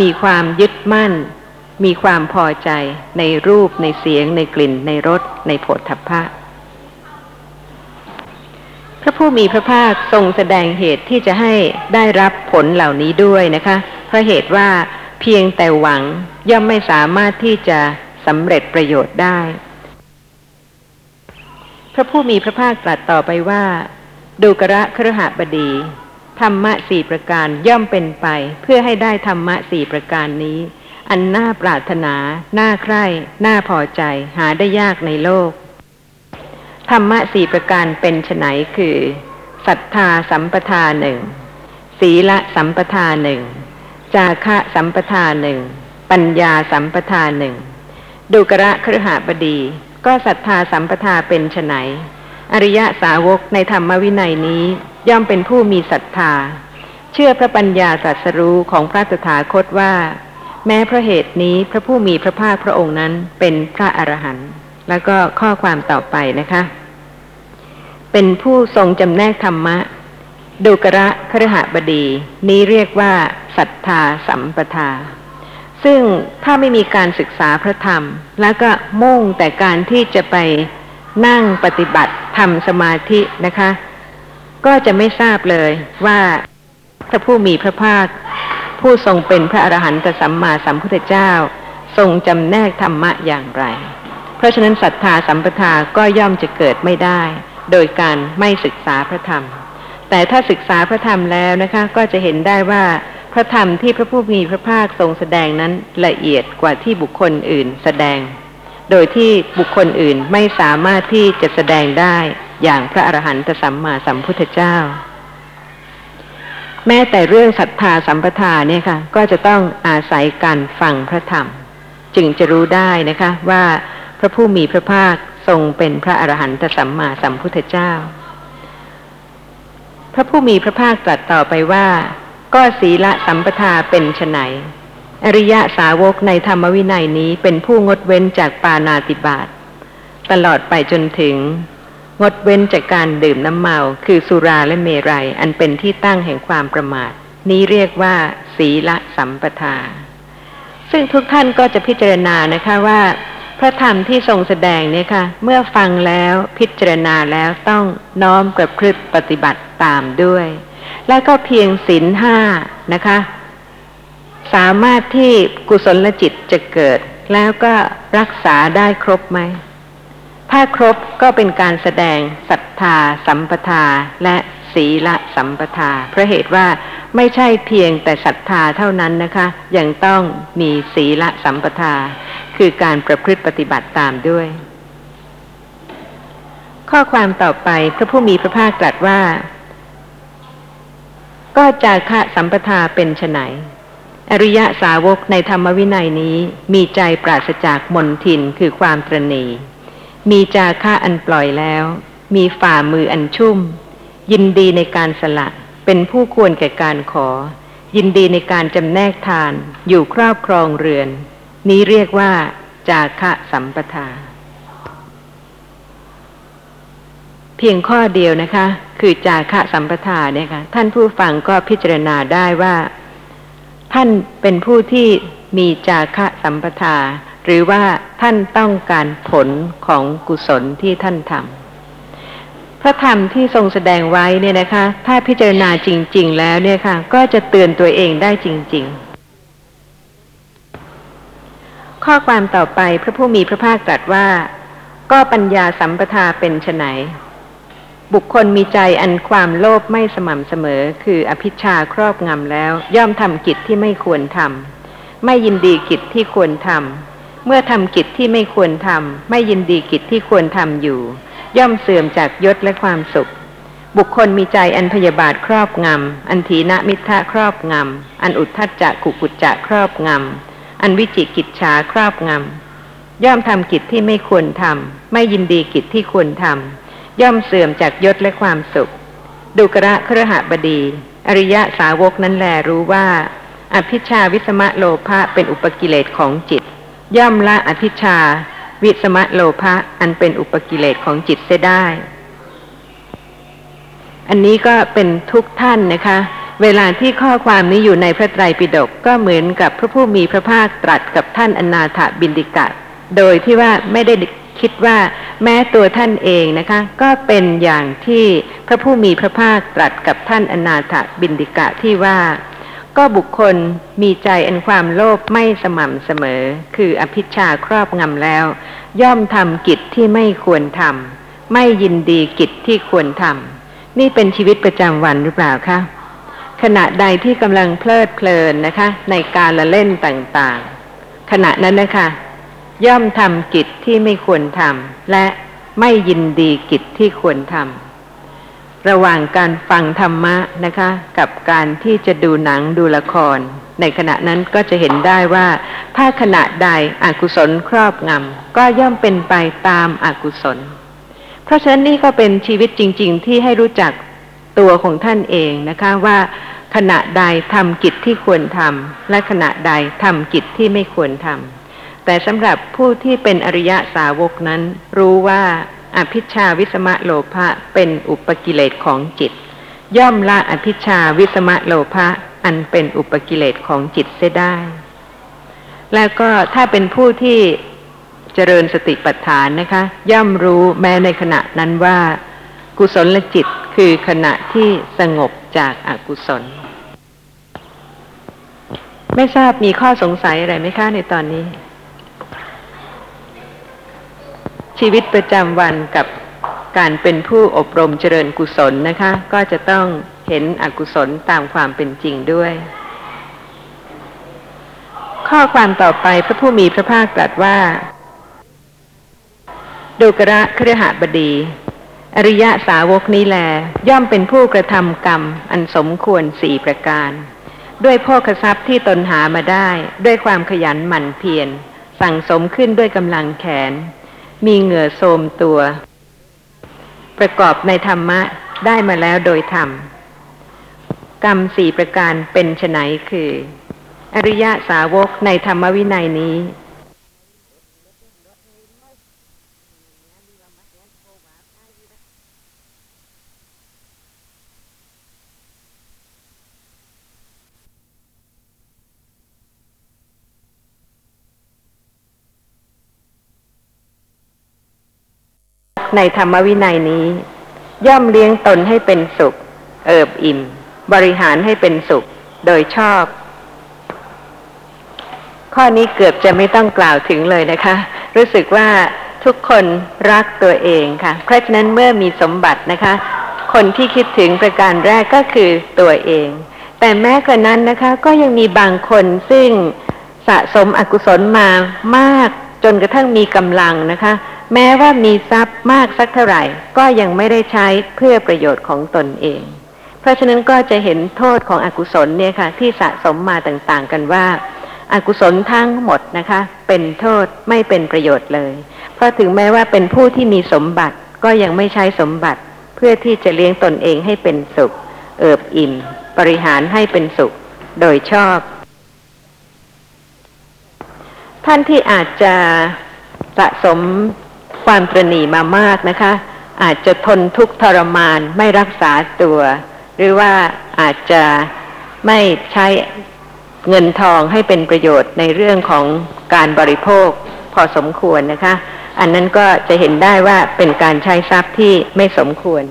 มีความยึดมั่น มีความพอใจในรูปในเสียง ในกลิ่น ในรสในผฏฐัพพะ ระผู้มีพระภาคทรงแสดงเหตุที่จะให้ได้รับผลเหล่านี้ด้วยนะคะ เพราะเหตุว่าเพียงแต่หวังย่อมไม่สามารถที่จะสำเร็จประโยชน์ได้ พระผู้มีพระภาคตรัสต่อไปว่า ดูกระครหบดี ธรรมะสี่ประการย่อมเป็นไป เพื่อให้ได้ธรรมะสี่ประการนี้ อันน่าปรารถนา น่าใคร่ น่าพอใจ หาได้ยากในโลก ธรรมะสี่ประการเป็นไฉนคือศรัทธาสัมปทาหนึ่งศีละสัมปทาหนึ่งจาคะสัมปทาหนึ่งปัญญาสัมปทาหนึ่งดูกระครหบดี ก็ศรัทธาสัมปทาเป็นไฉนอริยสาวกในธรรมวินัยนี้ย่อมเป็นผู้มีศรัทธา เชื่อพระปัญญาตรัสรู้ของพระตถาคตว่า แม้เพราะเหตุนี้พระผู้มีพระภาคพระองค์นั้นเป็นพระอรหันต์แล้วก็ข้อความต่อไปนะคะ เป็นผู้ทรงจำแนกธรรมะดูกระครหบดี นี้เรียกว่าศรัทธาสัมปทา ซึ่งถ้าไม่มีการศึกษาพระธรรม แล้วก็มุ่งแต่การที่จะไปนั่งปฏิบัติทำสมาธินะคะ ก็จะไม่ทราบเลยว่าพระผู้มีพระภาค ผู้ทรงเป็นพระอรหันตสัมมาสัมพุทธเจ้า ทรงจำแนกธรรมะอย่างไร เพราะฉะนั้นศรัทธาสัมปทาก็ย่อมจะเกิดไม่ได้ โดยการไม่ศึกษาพระธรรม แต่ถ้าศึกษาพระธรรมแล้วนะคะ ก็จะเห็นได้ว่าพระธรรมที่พระผู้มีพระภาคทรงแสดงนั้นละเอียดกว่าที่บุคคลอื่นแสดง โดยที่บุคคลอื่นไม่สามารถที่จะแสดงได้อย่างพระอรหันตสัมมาสัมพุทธเจ้า แม้แต่เรื่องศรัทธาสัมปทาเนี่ยค่ะ ก็จะต้องอาศัยการฟังพระธรรม จึงจะรู้ได้นะคะว่าพระผู้มีพระภาค ทรงเป็นพระอรหันตสัมมาสัมพุทธเจ้า พระผู้มีพระภาคตรัสต่อไปว่า ก็ศีละสัมปทาเป็นไฉนอริยะสาวกในธรรมวินัยนี้เป็นผู้งดเว้นจากปานาติบาตตลอดไปจนถึง งดเว้นจากการดื่มน้ำเมา คือสุราและเมรัยอันเป็นที่ตั้งแห่งความประมาท นี้เรียกว่า ศีละสัมปทา ซึ่งทุกท่านก็จะพิจารณานะคะว่า พระธรรมที่ทรงแสดงเนี่ยค่ะ เมื่อฟังแล้วพิจารณาแล้วต้องน้อมประพฤติปฏิบัติตามด้วย และก็เพียงศีลห้านะคะ สามารถที่กุศลจิตจะเกิด แล้วก็รักษาได้ครบไหม ถ้าครบก็เป็นการแสดงศรัทธาสัมปทาและศีละสัมปทาเพราะเหตุว่าไม่ใช่เพียงแต่ศรัทธาเท่านั้นนะคะ ยังต้องมีศีละสัมปทา คือการประพฤติปฏิบัติตามด้วย ข้อความต่อไปพระผู้มีพระภาคตรัสว่า ก็จาคะสัมปทาเป็นไฉนอริยะสาวกในธรรมวินัยนี้มีใจปราศจากมนทินคือความตรณีมีจาคะอันปล่อยแล้ว มีฝ่ามืออันชุ่ม ยินดีในการสละ เป็นผู้ควรแก่การขอ ยินดีในการจำแนกทาน อยู่ครอบครองเรือน นี้เรียกว่าจาคะสัมปทา เพียงข้อเดียวนะคะ คือจาคะสัมปทาเนี่ยค่ะท่านผู้ฟังก็พิจารณาได้ว่า ท่านเป็นผู้ที่มีจาคะสัมปทา หรือว่าท่านต้องการผลของกุศลที่ท่านทำพระธรรมที่ทรงแสดงไว้เนี่ยนะคะ ถ้าพิจารณาจริง ๆ แล้วเนี่ยค่ะ ก็จะเตือนตัวเองได้จริง ๆ ข้อความต่อไปพระผู้มีพระภาคตรัสว่า ก็ปัญญาสัมปทาเป็นไฉนบุคคลมีใจอันความโลภไม่สม่ำเสมอ คืออภิชาครอบงำแล้ว ย่อมทำกิจที่ไม่ควรทำไม่ยินดีกิจที่ควรทำเมื่อทำกิจที่ไม่ควรทำไม่ยินดีกิจที่ควรทำอยู่ ย่อมเสื่อมจากยศและความสุข บุคคลมีใจอันพยาบาทครอบงำอันถีนมิทะครอบงำอันอุทธัจจะกุกุจจะครอบงำ อันวิจิกิจฉาครอบงำ ย่อมทำกิจที่ไม่ควรทำไม่ยินดีกิจที่ควรทำย่อมเสื่อมจากยศและความสุข ดุกระครหบดี อริยะสาวกนั้นแลรู้ว่า อภิชาวิสมะโลภะเป็นอุปกิเลสของจิต ย่อมละอภิชาวิสมะโลภะอันเป็นอุปกิเลสของจิตเสียได้ อันนี้ก็เป็นทุกท่านนะคะ เวลาที่ข้อความนี้อยู่ในพระไตรปิฎกก็เหมือนกับพระผู้มีพระภาคตรัสกับท่านอนาถบินดิกะ โดยที่ว่าไม่ได้คิดว่าแม้ตัวท่านเองนะคะ ก็เป็นอย่างที่พระผู้มีพระภาคตรัสกับท่านอนาถบินดิกะที่ว่า ก็บุคคลมีใจอันความโลภไม่สม่ำเสมอ คืออภิชาครอบงำแล้ว ย่อมทำกิจที่ไม่ควรทำไม่ยินดีกิจที่ควรทำนี่เป็นชีวิตประจำวันหรือเปล่าคะ ขณะใดที่กำลังเพลิดเพลินนะคะ ในการละเล่นต่างๆ ขณะนั้นนะคะ ย่อมทำกิจที่ไม่ควรทำและไม่ยินดีกิจที่ควรทำระหว่างการฟังธรรมะนะคะ กับการที่จะดูหนังดูละคร ในขณะนั้นก็จะเห็นได้ว่า ถ้าขณะใดอกุศลครอบงำก็ย่อมเป็นไปตามอากุศล เพราะฉะนั้นนี่ก็เป็นชีวิตจริง ๆ ที่ให้รู้จัก ตัวของท่านเองนะคะว่าขณะใดทำกิจที่ควรทำและขณะใดทำกิจที่ไม่ควรทำแต่สำหรับผู้ที่เป็นอริยะสาวกนั้น รู้ว่าอภิชาวิสมะโลภะเป็นอุปกิเลสของจิต ย่อมละอภิชาวิสมะโลภะอันเป็นอุปกิเลสของจิตเสียได้ แล้วก็ถ้าเป็นผู้ที่เจริญสติปัฏฐานนะคะ ย่อมรู้แม้ในขณะนั้นว่า กุศลจิต คือขณะที่สงบจากอากุศล ไม่ทราบมีข้อสงสัยอะไรไหมคะในตอนนี้ ชีวิตประจำวันกับการเป็นผู้อบรมเจริญกุศลนะคะ ก็จะต้องเห็นอกุศลตามความเป็นจริงด้วย ข้อความต่อไปพระผู้มีพระภาคตรัสว่าดูกระเครือหบดี อริยะสาวกนี้แล ย่อมเป็นผู้กระทำกรรม อันสมควรสี่ประการ ด้วยโภคทรัพย์ที่ตนหามาได้ ด้วยความขยันหมั่นเพียรสั่งสมขึ้นด้วยกำลังแขน มีเหงื่อโทมตัว ประกอบในธรรมะได้มาแล้วโดยธรรม กรรมสี่ประการเป็นไฉนคือ อริยะสาวกในธรรมวินัยนี้ ในธรรมวินัยนี้ ย่อมเลี้ยงตนให้เป็นสุข เอิบอิ่ม บริหารให้เป็นสุข โดยชอบ ข้อนี้เกือบจะไม่ต้องกล่าวถึงเลยนะคะ รู้สึกว่าทุกคนรักตัวเองค่ะ เพราะฉะนั้นเมื่อมีสมบัตินะคะ คนที่คิดถึงประการแรกก็คือตัวเอง แต่แม้กระนั้นนะคะ ก็ยังมีบางคนซึ่งสะสมอกุศลมามากจนกระทั่งมีกำลังนะคะ แม้ว่ามีทรัพย์มากสักเท่าไหร่ก็ยังไม่ได้ใช้เพื่อประโยชน์ของตนเอง เพราะฉะนั้นก็จะเห็นโทษของอกุศลเนี่ยค่ะที่สะสมมาต่างๆกันว่าอากุศลทั้งหมดนะคะ เป็นโทษไม่เป็นประโยชน์เลย เพราะถึงแม้ว่าเป็นผู้ที่มีสมบัติก็ยังไม่ใช้สมบัติ เพื่อที่จะเลี้ยงตนเองให้เป็นสุข เอิบอิ่ม บริหารให้เป็นสุข โดยชอบ ท่านที่อาจจะสะสม ความตรณีมามากนะคะ อาจจะทนทุกข์ทรมานไม่รักษาตัว หรือว่าอาจจะไม่ใช้เงินทองให้เป็นประโยชน์ในเรื่องของการบริโภคพอสมควรนะคะ อันนั้นก็จะเห็นได้ว่าเป็นการใช้ทรัพย์ที่ไม่สมควร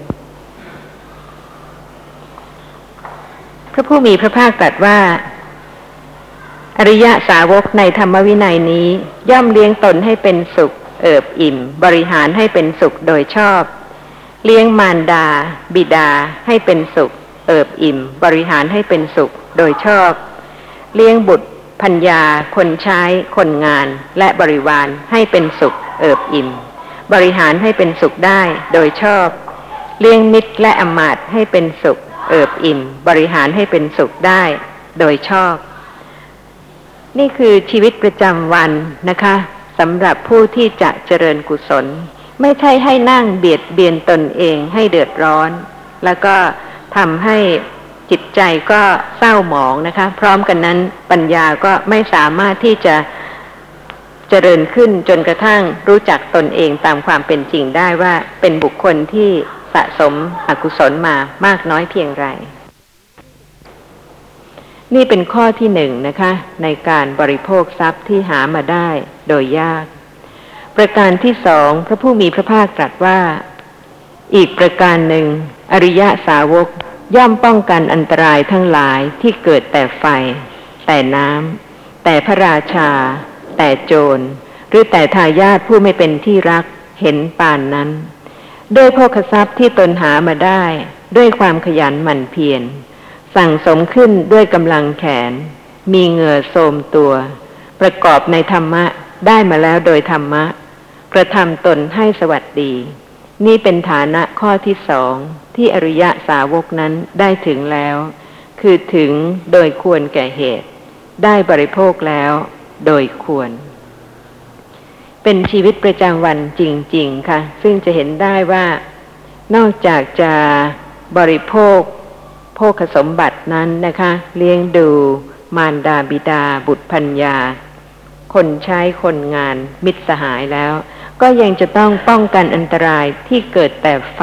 พระผู้มีพระภาคตรัสว่าอริยะสาวกในธรรมวินัยนี้ย่อมเลี้ยงตนให้เป็นสุข เอิบอิ่ม บริหารให้เป็นสุขโดยชอบ เลี้ยงมารดา บิดาให้เป็นสุข เอิบอิ่ม บริหารให้เป็นสุขโดยชอบ เลี้ยงบุตรพัญญา คนใช้ คนงาน และบริวารให้เป็นสุข เอิบอิ่ม บริหารให้เป็นสุขได้โดยชอบ เลี้ยงมิตรและอมาตให้เป็นสุข เอิบอิ่ม บริหารให้เป็นสุขได้โดยชอบ นี่คือชีวิตประจำวันนะคะ สำหรับผู้ที่จะเจริญกุศล ไม่ใช่ให้นั่งเบียดเบียนตนเองให้เดือดร้อน แล้วก็ทำให้จิตใจก็เศร้าหมองนะคะ พร้อมกันนั้นปัญญาก็ไม่สามารถที่จะเจริญขึ้นจนกระทั่งรู้จักตนเองตามความเป็นจริงได้ว่าเป็นบุคคลที่สะสมอกุศลมามากน้อยเพียงไร นี่เป็นข้อที่หนึ่งนะคะ ในการบริโภคทรัพย์ที่หามาได้โดยยาก ประการที่สองพระผู้มีพระภาคตรัสว่า อีกประการหนึ่ง อริยะสาวกย่อมป้องกันอันตรายทั้งหลายที่เกิดแต่ไฟ แต่น้ำแต่พระราชา แต่โจร หรือแต่ทายาทผู้ไม่เป็นที่รักเห็นปานนั้น ด้วยโภคทรัพย์ที่ตนหามาได้ ด้วยความขยันหมั่นเพียร สั่งสมขึ้นด้วยกำลังแขน มีเหงื่อโทมตัว ประกอบในธรรมะได้มาแล้วโดยธรรมะ กระทำตนให้สวัสดี นี่เป็นฐานะข้อที่สองที่อริยะสาวกนั้นได้ถึงแล้ว คือถึงโดยควรแก่เหตุ ได้บริโภคแล้วโดยควร เป็นชีวิตประจำวันจริง ๆ ค่ะ ซึ่งจะเห็นได้ว่า นอกจากจะบริโภค โภคสมบัตินั้นนะคะ เลี้ยงดูมารดาบิดาบุตรพัญญา คนใช้คนงานมิตรสหายแล้ว ก็ยังจะต้องป้องกันอันตรายที่เกิดแต่ไฟ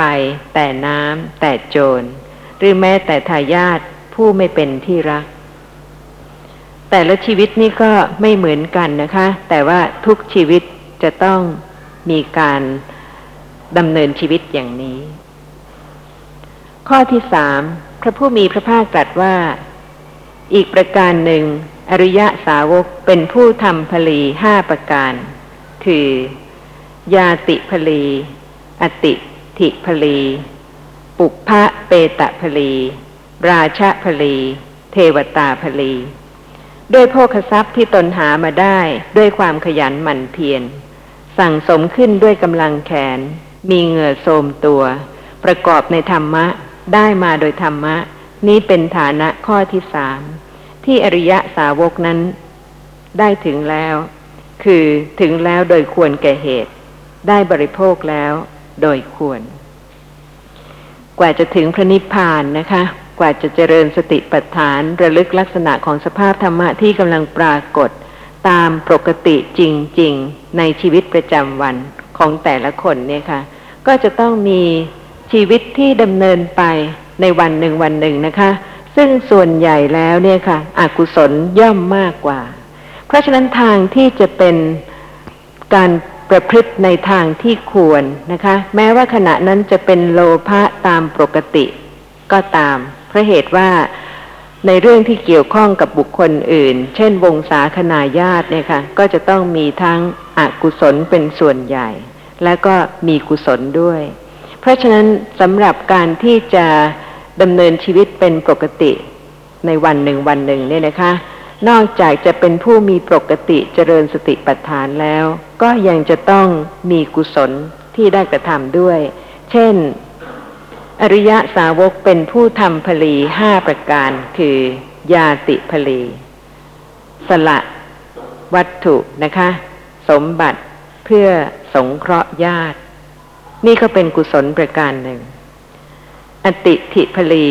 แต่น้ำแต่โจร หรือแม้แต่ทายาทผู้ไม่เป็นที่รัก แต่ละชีวิตนี่ก็ไม่เหมือนกันนะคะ แต่ว่าทุกชีวิตจะต้องมีการดำเนินชีวิตอย่างนี้ ข้อที่สาม ระผู้มีพระภาคตรัสว่า อีกประการหนึ่ง อริยะสาวกเป็นผู้ทำผลีห้าประการ คือ ยาติผลี อติถิผลี ปุพพะเปตะผลี ราชะผลี เทวตาผลีด้วยโภคทรัพย์ที่ตนหามาได้ด้วยความขยันหมั่นเพียร สั่งสมขึ้นด้วยกำลังแขน มีเหงื่อโทมตัว ประกอบในธรรมะ ได้มาโดยธรรมะ นี้เป็นฐานะข้อที่สามที่อริยะสาวกนั้น ได้ถึงแล้ว คือถึงแล้วโดยควรแก่เหตุ ได้บริโภคแล้วโดยควร กว่าจะถึงพระนิพพานนะคะ กว่าจะเจริญสติปัฏฐานระลึกลักษณะของสภาพธรรมะที่กำลังปรากฏ ตามปกติจริง ๆ ในชีวิตประจำวันของแต่ละคนเนี่ยค่ะ ก็จะต้องมี ชีวิตที่ดำเนินไปในวันหนึ่งวันหนึ่งนะคะ ซึ่งส่วนใหญ่แล้วเนี่ยค่ะ อกุศลย่อมมากกว่า เพราะฉะนั้นทางที่จะเป็นการประพฤติในทางที่ควรนะคะ แม้ว่าขณะนั้นจะเป็นโลภะตามปกติก็ตามเพราะเหตุว่าในเรื่องที่เกี่ยวข้องกับบุคคลอื่น เช่น วงศาคณาญาติเนี่ยค่ะ ก็จะต้องมีทั้งอกุศลเป็นส่วนใหญ่ และก็มีกุศลด้วย เพราะฉะนั้นสำหรับการที่จะดำเนินชีวิตเป็นปกติในวันหนึ่งวันหนึ่งเนี่ยนะคะ นอกจากจะเป็นผู้มีปกติเจริญสติปัฏฐานแล้ว ก็ยังจะต้องมีกุศลที่ได้กระทำด้วย เช่น อริยะสาวกเป็นผู้ทำผลีห้าประการ คือยาติผลี สละวัตถุนะคะ สมบัติเพื่อสงเคราะห์ญาติ นี่ก็เป็นกุศลประการหนึ่ง อติถิผลี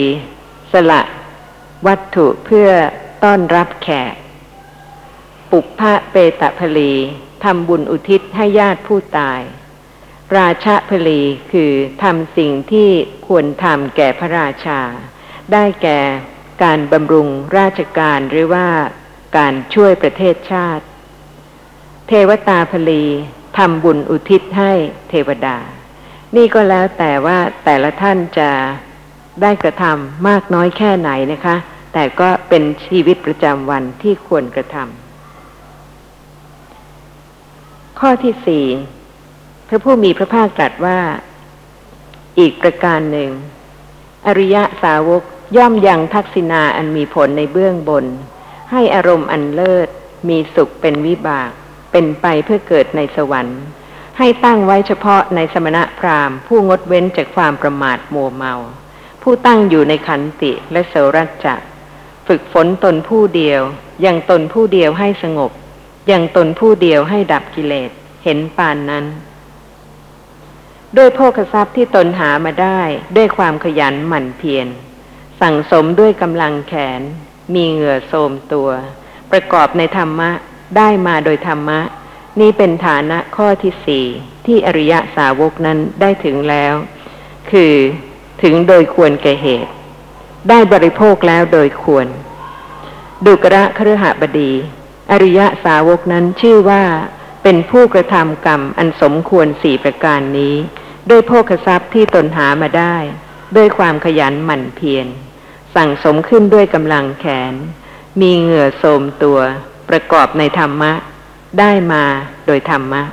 สละ วัตถุเพื่อต้อนรับแขก ปุพพะเปตะผลีทำบุญอุทิศให้ญาติผู้ตาย ราชะผลีคือทำสิ่งที่ควรทำแก่พระราชา ได้แก่การบำรุงราชการหรือว่าการช่วยประเทศชาติ เทวตาผลีทำบุญอุทิศให้เทวดา นี่ก็แล้วแต่ว่าแต่ละท่านจะได้กระทำมากน้อยแค่ไหนนะคะ แต่ก็เป็นชีวิตประจำวันที่ควรกระทำข้อที่สี่พระผู้มีพระภาคตรัสว่า อีกประการหนึ่ง อริยสาวกย่อมยังทักษิณาอันมีผลในเบื้องบน ให้อารมณ์อันเลิศ มีสุขเป็นวิบาก เป็นไปเพื่อเกิดในสวรรค์ ให้ตั้งไว้เฉพาะในสมณะพราหมณ์ ผู้งดเว้นจากความประมาทมัวเมา ผู้ตั้งอยู่ในขันติและเสรัจจะฝึกฝนตนผู้เดียว ยังตนผู้เดียวให้สงบ ยังตนผู้เดียวให้ดับกิเลส เห็นปานนั้น ด้วยโภคทรัพย์ที่ตนหามาได้ด้วยความขยันหมั่นเพียร สั่งสมด้วยกำลังแขน มีเหงื่อโทมตัว ประกอบในธรรมะได้มาโดยธรรมะ นี่เป็นฐานะข้อที่สี่ที่อริยสาวกนั้นได้ถึงแล้ว คือถึงโดยควรแก่เหตุ ได้บริโภคแล้วโดยควร ดุกระครหบดี อริยสาวกนั้นชื่อว่าเป็นผู้กระทำกรรมอันสมควรสี่ประการนี้ ด้วยโภคทรัพย์ที่ตนหามาได้ ด้วยความขยันหมั่นเพียรสั่งสมขึ้นด้วยกำลังแขน มีเหงื่อโสมตัว ประกอบในธรรมะ ได้มาโดยธรรมะ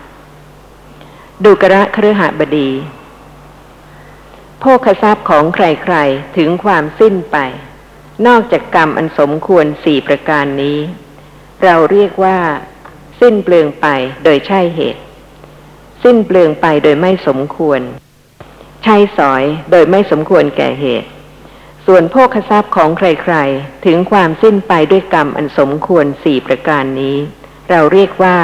ดุกระครหบดีโภคทรัพย์ของใครๆ ถึงความสิ้นไป นอกจากกรรมอันสมควรสี่ประการนี้ เราเรียกว่า สิ้นเปลืองไปโดยใช่เหตุ สิ้นเปลืองไปโดยไม่สมควร ใช้สอยโดยไม่สมควรแก่เหตุ ส่วนโภคทรัพย์ของใครๆ ถึงความสิ้นไปด้วยกรรมอันสมควรสี่ประการนี้ เราเรียกว่า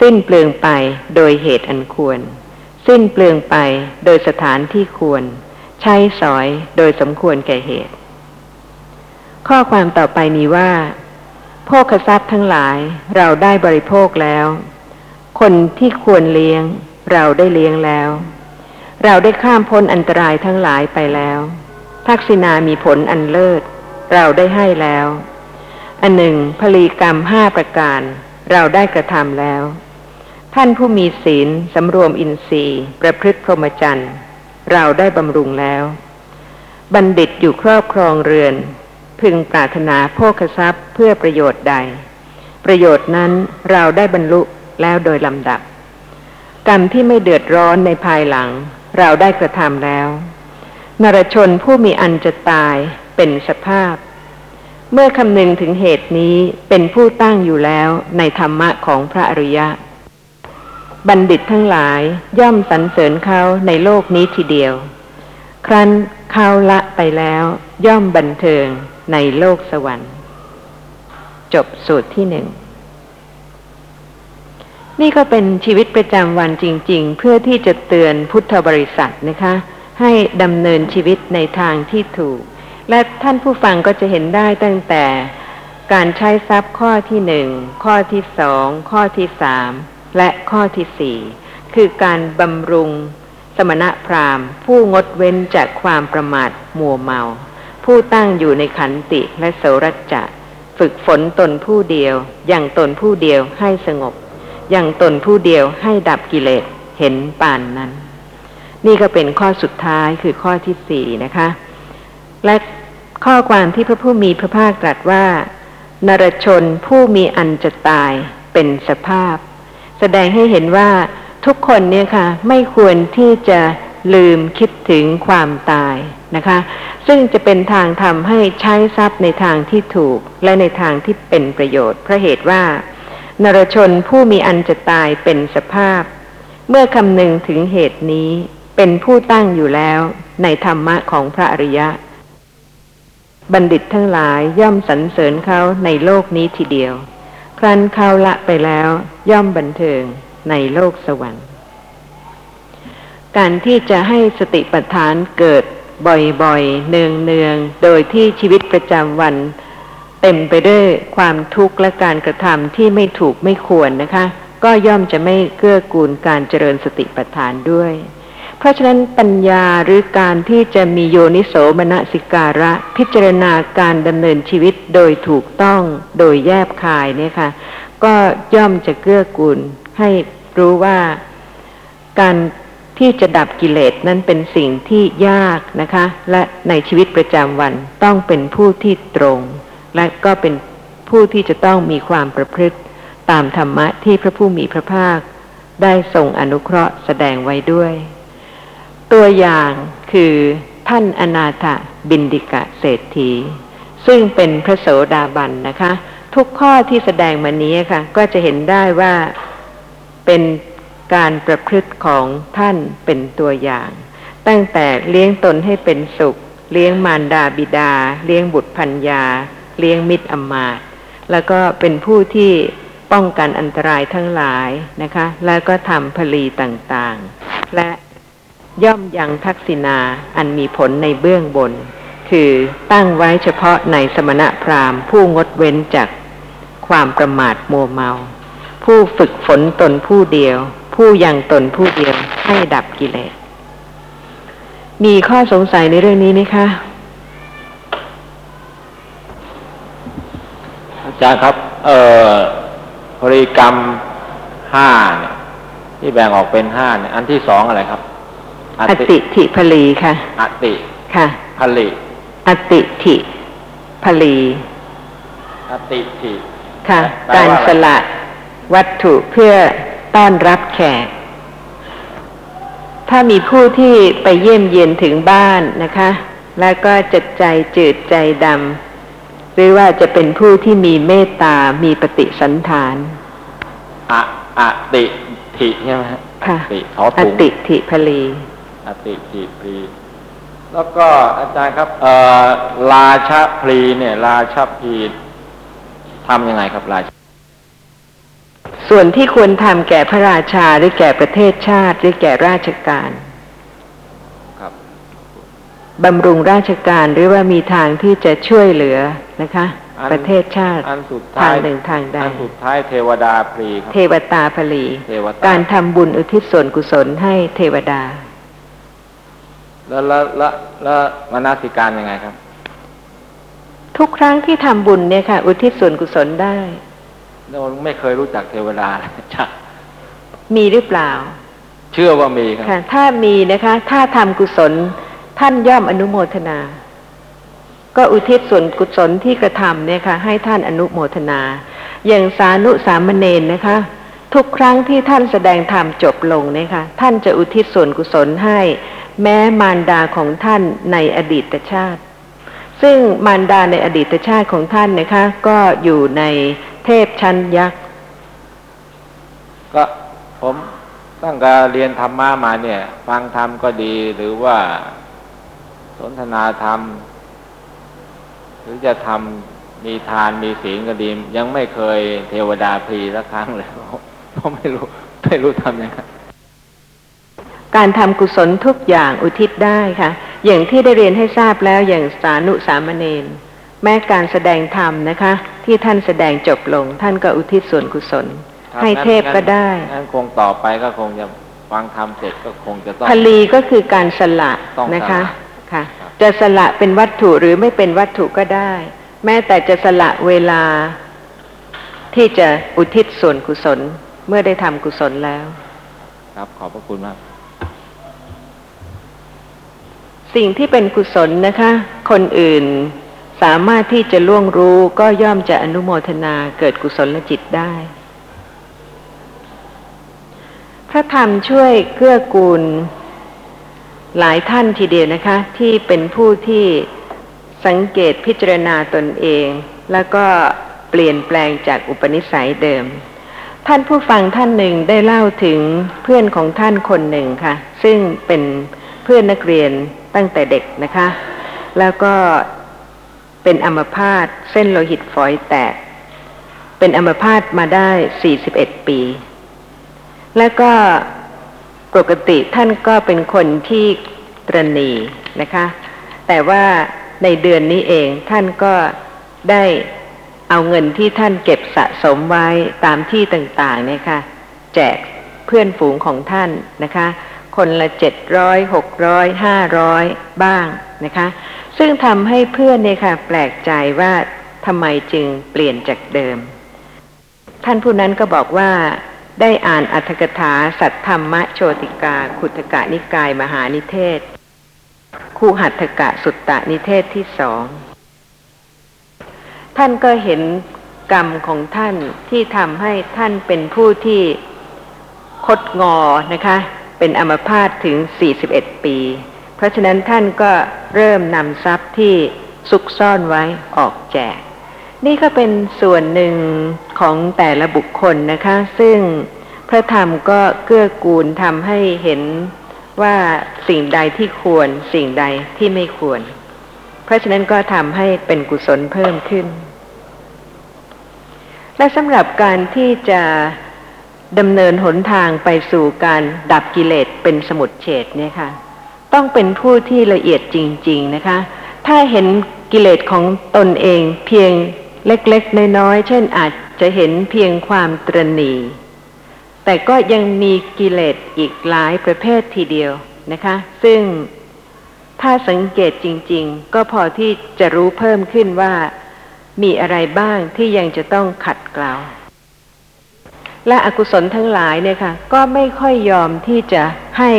สิ้นเปลืองไปโดยเหตุอันควร สิ้นเปลืองไปโดยสถานที่ควร ใช้สอยโดยสมควรแก่เหตุ ข้อความต่อไปมีว่าโภคทรัพย์ทั้งหลายเราได้บริโภคแล้ว คนที่ควรเลี้ยง เราได้เลี้ยงแล้ว เราได้ข้ามพ้นอันตรายทั้งหลายไปแล้ว ทักษิณามีผลอันเลิศ เราได้ให้แล้ว อันหนึ่งพลีกรรมห้าประการ เราได้กระทำแล้ว ท่านผู้มีศีลสำรวมอินทรีย์ ประพฤติพรหมจรรย์ เราได้บำรุงแล้ว บัณฑิตอยู่ครอบครองเรือน พึงปรารถนาโภคทรัพย์เพื่อประโยชน์ใด ประโยชน์นั้นเราได้บรรลุแล้วโดยลำดับ กรรมที่ไม่เดือดร้อนในภายหลัง เราได้กระทำแล้วนรชนผู้มีอันจะตายเป็นสภาพ เมื่อคำนึงถึงเหตุนี้เป็นผู้ตั้งอยู่แล้วในธรรมะของพระอริยะ บัณฑิตทั้งหลายย่อมสรรเสริญเขาในโลกนี้ทีเดียว ครั้นเขาละไปแล้วย่อมบันเทิงในโลกสวรรค์ จบสูตรที่หนึ่ง นี่ก็เป็นชีวิตประจำวันจริง ๆ เพื่อที่จะเตือนพุทธบริษัทนะคะ ให้ดำเนินชีวิตในทางที่ถูก และท่านผู้ฟังก็จะเห็นได้ตั้งแต่การใช้ทรัพย์ข้อที่หนึ่งข้อที่สองข้อที่สามและข้อที่สี่คือการบำรุงสมณะพราหมณ์ ผู้งดเว้นจากความประมาทมัวเมา ผู้ตั้งอยู่ในขันติและโสรัจจะฝึกฝนตนผู้เดียว อย่างตนผู้เดียวให้สงบ อย่างตนผู้เดียวให้ดับกิเลสเห็นปานนั้น นี่ก็เป็นข้อสุดท้ายคือข้อที่สี่นะคะ และ ข้อความที่พระผู้มีพระภาคตรัสว่านรชนผู้มีอันจะตายเป็นสภาพ แสดงให้เห็นว่าทุกคนเนี่ยค่ะ ไม่ควรที่จะลืมคิดถึงความตายนะคะ ซึ่งจะเป็นทางทำให้ใช้ทรัพย์ในทางที่ถูกและในทางที่เป็นประโยชน์เพราะเหตุว่านรชนผู้มีอันจะตายเป็นสภาพ เมื่อคำนึงถึงเหตุนี้เป็นผู้ตั้งอยู่แล้วในธรรมะของพระอริยะ บัณฑิตทั้งหลายย่อมสรรเสริญเขาในโลกนี้ทีเดียว ครั้นเขาละไปแล้วย่อมบันเทิงในโลกสวรรค์ การที่จะให้สติปัฏฐานเกิดบ่อยๆ เนืองๆ โดยที่ชีวิตประจำวัน เต็มไปด้วยความทุกข์และการกระทำที่ไม่ถูกไม่ควรนะคะ ก็ย่อมจะไม่เกื้อกูลการเจริญสติปัฏฐานด้วย เพราะฉะนั้นปัญญาหรือการที่จะมีโยนิโสมนสิการะ พิจารณาการดำเนินชีวิตโดยถูกต้องโดยแยบคายเนี่ยค่ะ ก็ย่อมจะเกื้อกูลให้รู้ว่าการที่จะดับกิเลสนั้นเป็นสิ่งที่ยากนะคะ และในชีวิตประจำวันต้องเป็นผู้ที่ตรง และก็เป็นผู้ที่จะต้องมีความประพฤติตามธรรมะที่พระผู้มีพระภาค ได้ทรงอนุเคราะห์แสดงไว้ด้วย ตัวอย่างคือท่านอนาถบินดิกะเศรษฐี ซึ่งเป็นพระโสดาบันนะคะ ทุกข้อที่แสดงมานี้ค่ะ ก็จะเห็นได้ว่าเป็นการประพฤติของท่านเป็นตัวอย่าง ตั้งแต่เลี้ยงตนให้เป็นสุข เลี้ยงมารดาบิดา เลี้ยงบุตรพัญญา เลี้ยงมิตรอมาตแล้วก็เป็นผู้ที่ป้องกันอันตรายทั้งหลายนะคะ แล้วก็ทำผลีต่างๆ และ ย่อมยังทักษิณาอันมีผลในเบื้องบน คือตั้งไว้เฉพาะในสมณะพราหมณ์ ผู้งดเว้นจากความประมาทมัวเมา ผู้ฝึกฝนตนผู้เดียว ผู้ยังตนผู้เดียวให้ดับกิเลส มีข้อสงสัยในเรื่องนี้ไหมคะอาจารย์ครับ เอ่อบริกรรมห้าเนี่ยที่แบ่งออกเป็นห้าเนี่ยอันที่สองอะไรครับ อติถิพลีค่ะ อติค่ะผลิอติถิพลีอติถิค่ะแปลการว่าอะไรสละวัตถุเพื่อต้อนรับแขก ถ้ามีผู้ที่ไปเยี่ยมเยียนถึงบ้านนะคะ แล้วก็จิตใจจืดใจดำหรือว่าจะเป็นผู้ที่มีเมตตา มีปฏิสันฐานอะอติถิใช่ไหมฮะค่ะอติขออถุงติถิพลี อติถิพลีแล้วก็อาจารย์ครับเอ่อราชาพลีเนี่ยราชาพลีทำยังไงครับราชาส่วนที่ควรทำแก่พระราชาหรือแก่ประเทศชาติ หรือแก่ราชการครับบำรุงราชการหรือว่ามีทางที่จะช่วยเหลือนะคะอันประเทศชาติอันสุดทาท้างยหนึ่งทางใดอันสุดท้ายเทวดาพรีครับเทวตาผลีเทวตาการทำบุญอุทิศส่วนกุศลให้เทวดา แล้วแล้วแล้วแล้วมนสิการยังไงครับ ทุกครั้งที่ทำบุญเนี่ยค่ะ อุทิศส่วนกุศลได้เราไม่เคยรู้จักเทวดาเลยจ้ะมีหรือเปล่า เชื่อว่ามีครับค่ะถ้ามีนะคะ ถ้าทำกุศลท่านย่อมอนุโมทนา ก็อุทิศส่วนกุศลที่กระทำเนี่ยค่ะ ให้ท่านอนุโมทนา อย่างสานุสามเณรนะคะ ทุกครั้งที่ท่านแสดงธรรมจบลงเนี่ยค่ะ ท่านจะอุทิศส่วนกุศลให้ แม้มารดาของท่านในอดีตชาติ ซึ่งมารดาในอดีตชาติของท่านนะคะ ก็อยู่ในเทพชั้นยักษ์ก็ผมตั้งแต่เรียนธรรมะมาเนี่ย ฟังธรรมก็ดีหรือว่าสนทนาธรรม หรือจะทำมีทานมีศีลก็ดี ยังไม่เคยเทวดาพีสักครั้งเลยผมไม่รู้ ไม่รู้ทำยังไง การทำกุศลทุกอย่างอุทิศได้ค่ะ อย่างที่ได้เรียนให้ทราบแล้วอย่างสานุสามเณรแม้การแสดงธรรมนะคะ ที่ท่านแสดงจบลง ท่านก็อุทิศส่วนกุศลครับให้เทพก็ได้งั้นคงต่อไปก็คงจะฟังธรรมเสร็จก็คงจะต้องพลีก็คือการสละต้องสละนะคะค่ะครับจะสละเป็นวัตถุหรือไม่เป็นวัตถุก็ได้ แม้แต่จะสละเวลา ที่จะอุทิศส่วนกุศล เมื่อได้ทำกุศลแล้ว ครับขอบพระคุณมาก สิ่งที่เป็นกุศลนะคะ คนอื่นสามารถที่จะล่วงรู้ก็ย่อมจะอนุโมทนาเกิดกุศลจิตได้ พระธรรมช่วยเกื้อกูล หลายท่านทีเดียวนะคะ ที่เป็นผู้ที่สังเกตพิจารณาตนเอง แล้วก็เปลี่ยนแปลงจากอุปนิสัยเดิม ท่านผู้ฟังท่านหนึ่งได้เล่าถึงเพื่อนของท่านคนหนึ่งค่ะ ซึ่งเป็นเพื่อนนักเรียน ตั้งแต่เด็กนะคะ แล้วก็เป็นอัมพาตเส้นโลหิตฝอยแตก เป็นอัมพาตมาได้ 41 ปี แล้วก็ปกติท่านก็เป็นคนที่ตรณีนะคะ แต่ว่าในเดือนนี้เองท่านก็ได้เอาเงินที่ท่านเก็บสะสมไว้ตามที่ต่างๆเนี่ยค่ะแจกเพื่อนฝูงของท่านนะคะ คนละเจ็ดร้อยหกร้อยห้าร้อยบ้างนะคะ ซึ่งทำให้เพื่อนเนี่ยค่ะแปลกใจว่าทำไมจึงเปลี่ยนจากเดิม ท่านผู้นั้นก็บอกว่าได้อ่านอัธกถาสัทธรรมโชติกา ขุทกะนิกายมหานิเทศ คู่หัตถกะสุตตะนิเทศที่สอง ท่านก็เห็นกรรมของท่านที่ทำให้ท่านเป็นผู้ที่คดงอนะคะ เป็นอมพาตถึง 41 ปี เพราะฉะนั้นท่านก็เริ่มนำทรัพย์ที่ซุกซ่อนไว้ออกแจก นี่ก็เป็นส่วนหนึ่งของแต่ละบุคคลนะคะ ซึ่งพระธรรมก็เกื้อกูลทำให้เห็นว่าสิ่งใดที่ควรสิ่งใดที่ไม่ควร เพราะฉะนั้นก็ทำให้เป็นกุศลเพิ่มขึ้น และสำหรับการที่จะ ดำเนินหนทางไปสู่การดับกิเลสเป็นสมุดเฉดเนี่ยค่ะ ต้องเป็นผู้ที่ละเอียดจริง ๆนะคะ ถ้าเห็นกิเลสของตนเองเพียงเล็กๆ น้อยๆ เช่นอาจจะเห็นเพียงความตรณีแต่ก็ยังมีกิเลสอีกหลายประเภททีเดียวนะคะ ซึ่งถ้าสังเกตจริง ๆ ก็พอที่จะรู้เพิ่มขึ้นว่ามีอะไรบ้างที่ยังจะต้องขัดเกลา และอกุศลทั้งหลายเนี่ยค่ะ ก็ไม่ค่อยยอมที่จะให้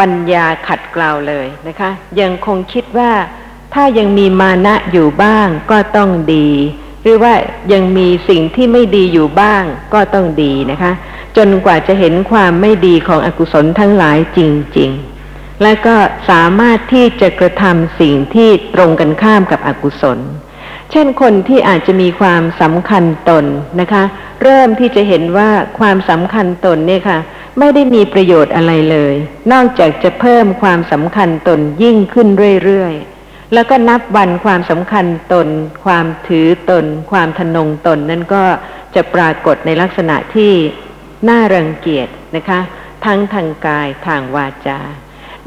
ปัญญาขัดเกลาเลยนะคะ ยังคงคิดว่าถ้ายังมีมานะอยู่บ้างก็ต้องดี หรือว่ายังมีสิ่งที่ไม่ดีอยู่บ้างก็ต้องดีนะคะ จนกว่าจะเห็นความไม่ดีของอกุศลทั้งหลายจริง ๆ และก็สามารถที่จะกระทำสิ่งที่ตรงกันข้ามกับอกุศล เช่นคนที่อาจจะมีความสำคัญตนนะคะ เริ่มที่จะเห็นว่าความสำคัญตนเนี่ยค่ะ ไม่ได้มีประโยชน์อะไรเลย นอกจากจะเพิ่มความสำคัญตนยิ่งขึ้นเรื่อยๆ แล้วก็นับวันความสำคัญตน ความถือตน ความทนงตนนั่นก็จะปรากฏในลักษณะที่น่ารังเกียจนะคะ ทั้งทางกายทางวาจา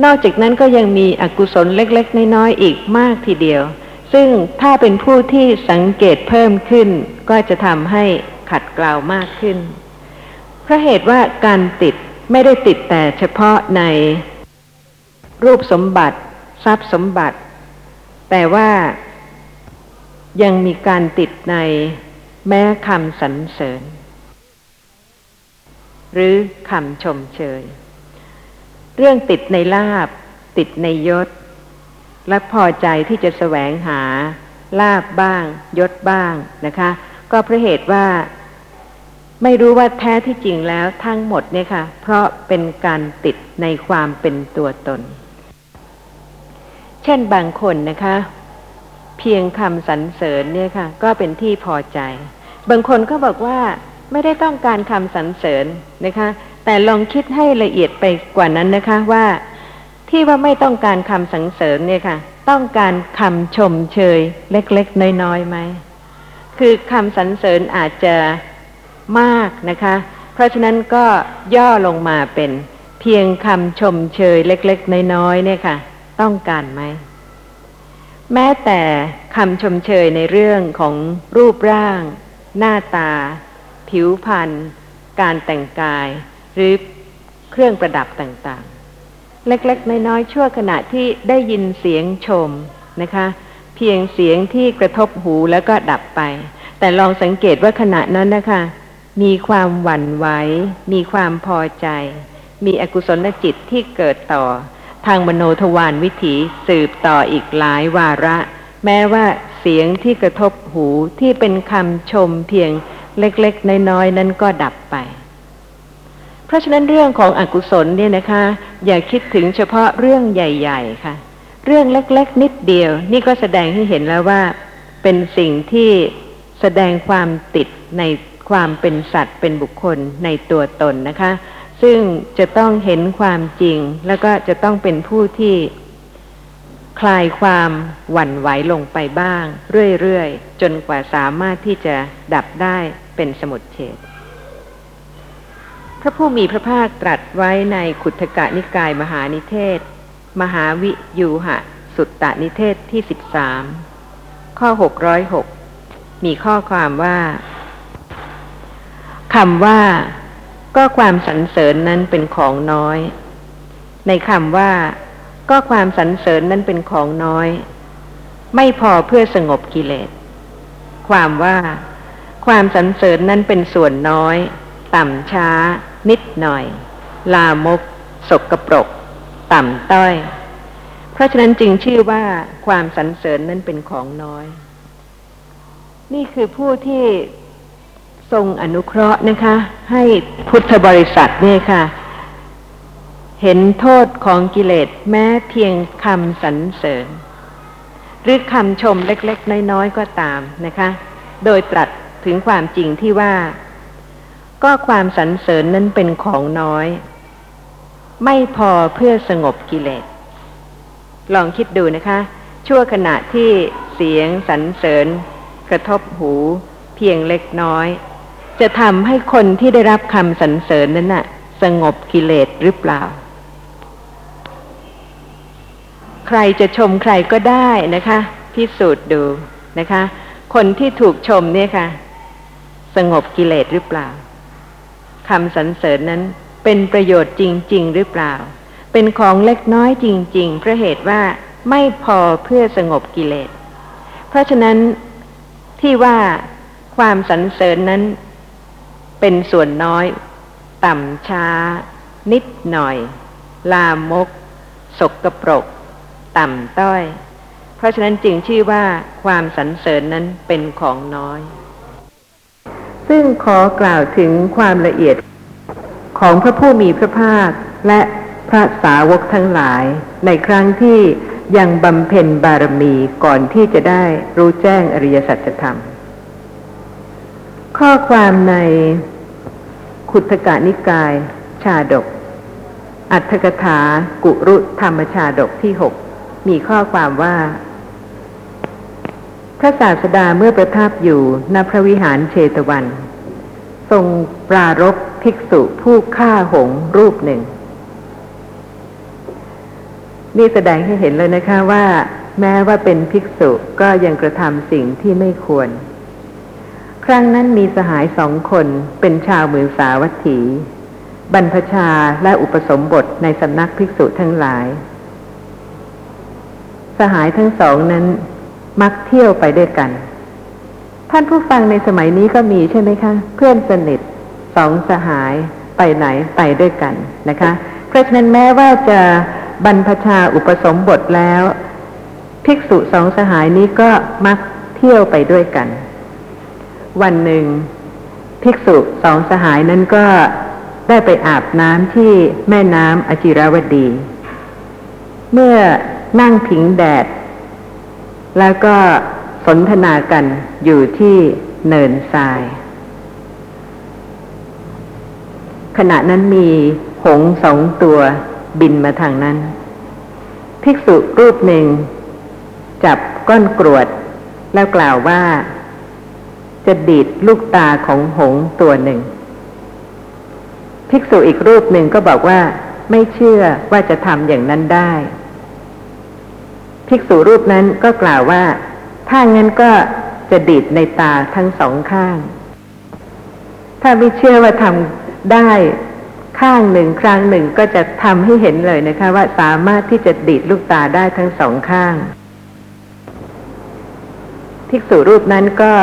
นอกจากนั้นก็ยังมีอกุศลเล็กๆ น้อยๆอีกมากทีเดียว ซึ่งถ้าเป็นผู้ที่สังเกตเพิ่มขึ้นก็จะทำให้ ขัดเกลาวมากขึ้น เพราะเหตุว่าการติดไม่ได้ติดแต่เฉพาะในรูปสมบัติ ทรัพย์สมบัติ แต่ว่ายังมีการติดในแม้คำสรรเสริญ หรือคำชมเชย เรื่องติดในลาบ ติดในยศ และพอใจที่จะแสวงหาลาบบ้าง ยศบ้างนะคะ ก็เพราะเหตุว่า ไม่รู้ว่าแท้ที่จริงแล้วทั้งหมดเนี่ยค่ะ เพราะเป็นการติดในความเป็นตัวตน เช่นบางคนนะคะ เพียงคำสรรเสริญเนี่ยค่ะ ก็เป็นที่พอใจ บางคนก็บอกว่าไม่ได้ต้องการคำสรรเสริญนะคะ แต่ลองคิดให้ละเอียดไปกว่านั้นนะคะว่าที่ว่าไม่ต้องการคำสรรเสริญเนี่ยค่ะ ต้องการคำชมเชยเล็กๆน้อยๆไหมคือคำสรรเสริญอาจจะ มากนะคะ เพราะฉะนั้นก็ย่อลงมาเป็นเพียงคำชมเชยเล็กๆ น้อยๆเนี่ยค่ะ ต้องการไหม แม้แต่คำชมเชยในเรื่องของรูปร่าง หน้าตา ผิวพรรณการแต่งกาย หรือเครื่องประดับต่างๆ เล็กๆ น้อยๆ ชั่วขณะที่ได้ยินเสียงชมนะคะ เพียงเสียงที่กระทบหูแล้วก็ดับไป แต่ลองสังเกตว่าขณะนั้นนะคะ มีความหวั่นไหว มีความพอใจ มีอกุศลจิตที่เกิดต่อ ทางมโนทวารวิถีสืบต่ออีกหลายวาระ แม้ว่าเสียงที่กระทบหูที่เป็นคำชมเพียงเล็กๆ น้อยๆ นั้นก็ดับไป เพราะฉะนั้นเรื่องของอกุศลเนี่ยนะคะ อย่าคิดถึงเฉพาะเรื่องใหญ่ ๆ ค่ะ เรื่องเล็กๆ นิดเดียว นี่ก็แสดงให้เห็นแล้วว่า เป็นสิ่งที่แสดงความติดใน ความเป็นสัตว์เป็นบุคคลในตัวตนนะคะ ซึ่งจะต้องเห็นความจริง แล้วก็จะต้องเป็นผู้ที่คลายความหวั่นไหวลงไปบ้าง เรื่อยๆ จนกว่าสามารถที่จะดับได้เป็นสมุดเฉดพระผู้มีพระภาคตรัสไว้ในขุทกะนิกายมหานิเทศ มหาวิยูหะ สุตตนิเทศที่สิบสามข้อหกร้อยหกมีข้อความว่า คำว่า ก็ความสรรเสริญนั้นเป็นของน้อย ในคำว่า ก็ความสรรเสริญนั้นเป็นของน้อย ไม่พอเพื่อสงบกิเลส ความว่า ความสรรเสริญนั้นเป็นส่วนน้อย ต่ำช้า นิดหน่อย ลามก สกปรก ต่ำต้อย เพราะฉะนั้นจึงชื่อว่า ความสรรเสริญนั้นเป็นของน้อย นี่คือผู้ที่ ทรงอนุเคราะห์นะคะ ให้พุทธบริษัทเนี่ยค่ะ เห็นโทษของกิเลสแม้เพียงคำสรรเสริญ หรือคำชมเล็กๆ น้อยๆ ก็ตามนะคะ โดยตรัสถึงความจริงที่ว่า ก็ความสรรเสริญนั้นเป็นของน้อย ไม่พอเพื่อสงบกิเลส ลองคิดดูนะคะ ชั่วขณะที่เสียงสรรเสริญ กระทบหูเพียงเล็กน้อย จะทำให้คนที่ได้รับคำสรรเสริญนั้นน่ะ สงบกิเลสหรือเปล่า ใครจะชมใครก็ได้นะคะ พิสูจน์ดูนะคะ คนที่ถูกชมเนี่ยค่ะ สงบกิเลสหรือเปล่าคำสรรเสริญนั้นเป็นประโยชน์จริง ๆ หรือเปล่า เป็นของเล็กน้อยจริง ๆ เพราะเหตุว่าไม่พอเพื่อสงบกิเลส เพราะฉะนั้นที่ว่าความสรรเสริญนั้น เป็นส่วนน้อย ต่ำช้า นิดหน่อย ลามก สกปรก ต่ำต้อย เพราะฉะนั้นจึงชื่อว่าความสรรเสริญนั้นเป็นของน้อย ซึ่งขอกล่าวถึงความละเอียดของพระผู้มีพระภาคและพระสาวกทั้งหลาย ในครั้งที่ยังบำเพ็ญบารมีก่อนที่จะได้รู้แจ้งอริยสัจธรรม ข้อความในขุทกานิกาย ชาดก อัตถกถากุรุธรรมชาดกที่หกมีข้อความว่าพระศาสดาเมื่อประทับอยู่ณพระวิหารเชตวัน ทรงปรารบภิกษุผู้ฆ่าหงรูปหนึ่ง นี่แสดงให้เห็นเลยนะคะว่า แม้ว่าเป็นภิกษุก็ยังกระทำสิ่งที่ไม่ควร ครั้งนั้นมีสหายสองคนเป็นชาวเมืองสาวัตถี บรรพชาและอุปสมบทในสำนักภิกษุทั้งหลาย สหายทั้งสองนั้นมักเที่ยวไปด้วยกัน ท่านผู้ฟังในสมัยนี้ก็มีใช่ไหมคะ เพื่อนสนิทสองสหายไปไหนไปด้วยกันนะคะ เพราะฉะนั้นแม้ว่าจะบรรพชาอุปสมบทแล้ว ภิกษุสองสหายนี้ก็มักเที่ยวไปด้วยกัน วันหนึ่ง ภิกษุสองสหายนั้นก็ได้ไปอาบน้ำที่แม่น้ำอจิราวดี เมื่อนั่งผิงแดด แล้วก็สนทนากันอยู่ที่เนินทราย ขณะนั้นมีหงส์สองตัวบินมาทางนั้น ภิกษุรูปหนึ่ง จับก้อนกรวดแล้วกล่าวว่า จะดีดลูกตาของหงตัวหนึ่ง ภิกษุอีกรูปหนึ่งก็บอกว่า ไม่เชื่อว่าจะทำอย่างนั้นได้ ภิกษุรูปนั้นก็กล่าวว่า ถ้างั้นก็จะดีดในตาทั้งสองข้าง ถ้าไม่เชื่อว่าทำได้ข้างหนึ่งครั้งหนึ่งก็จะทำให้เห็นเลยนะคะ ว่าสามารถที่จะดีดลูกตาได้ทั้งสองข้าง ภิกษุรูปนั้นก็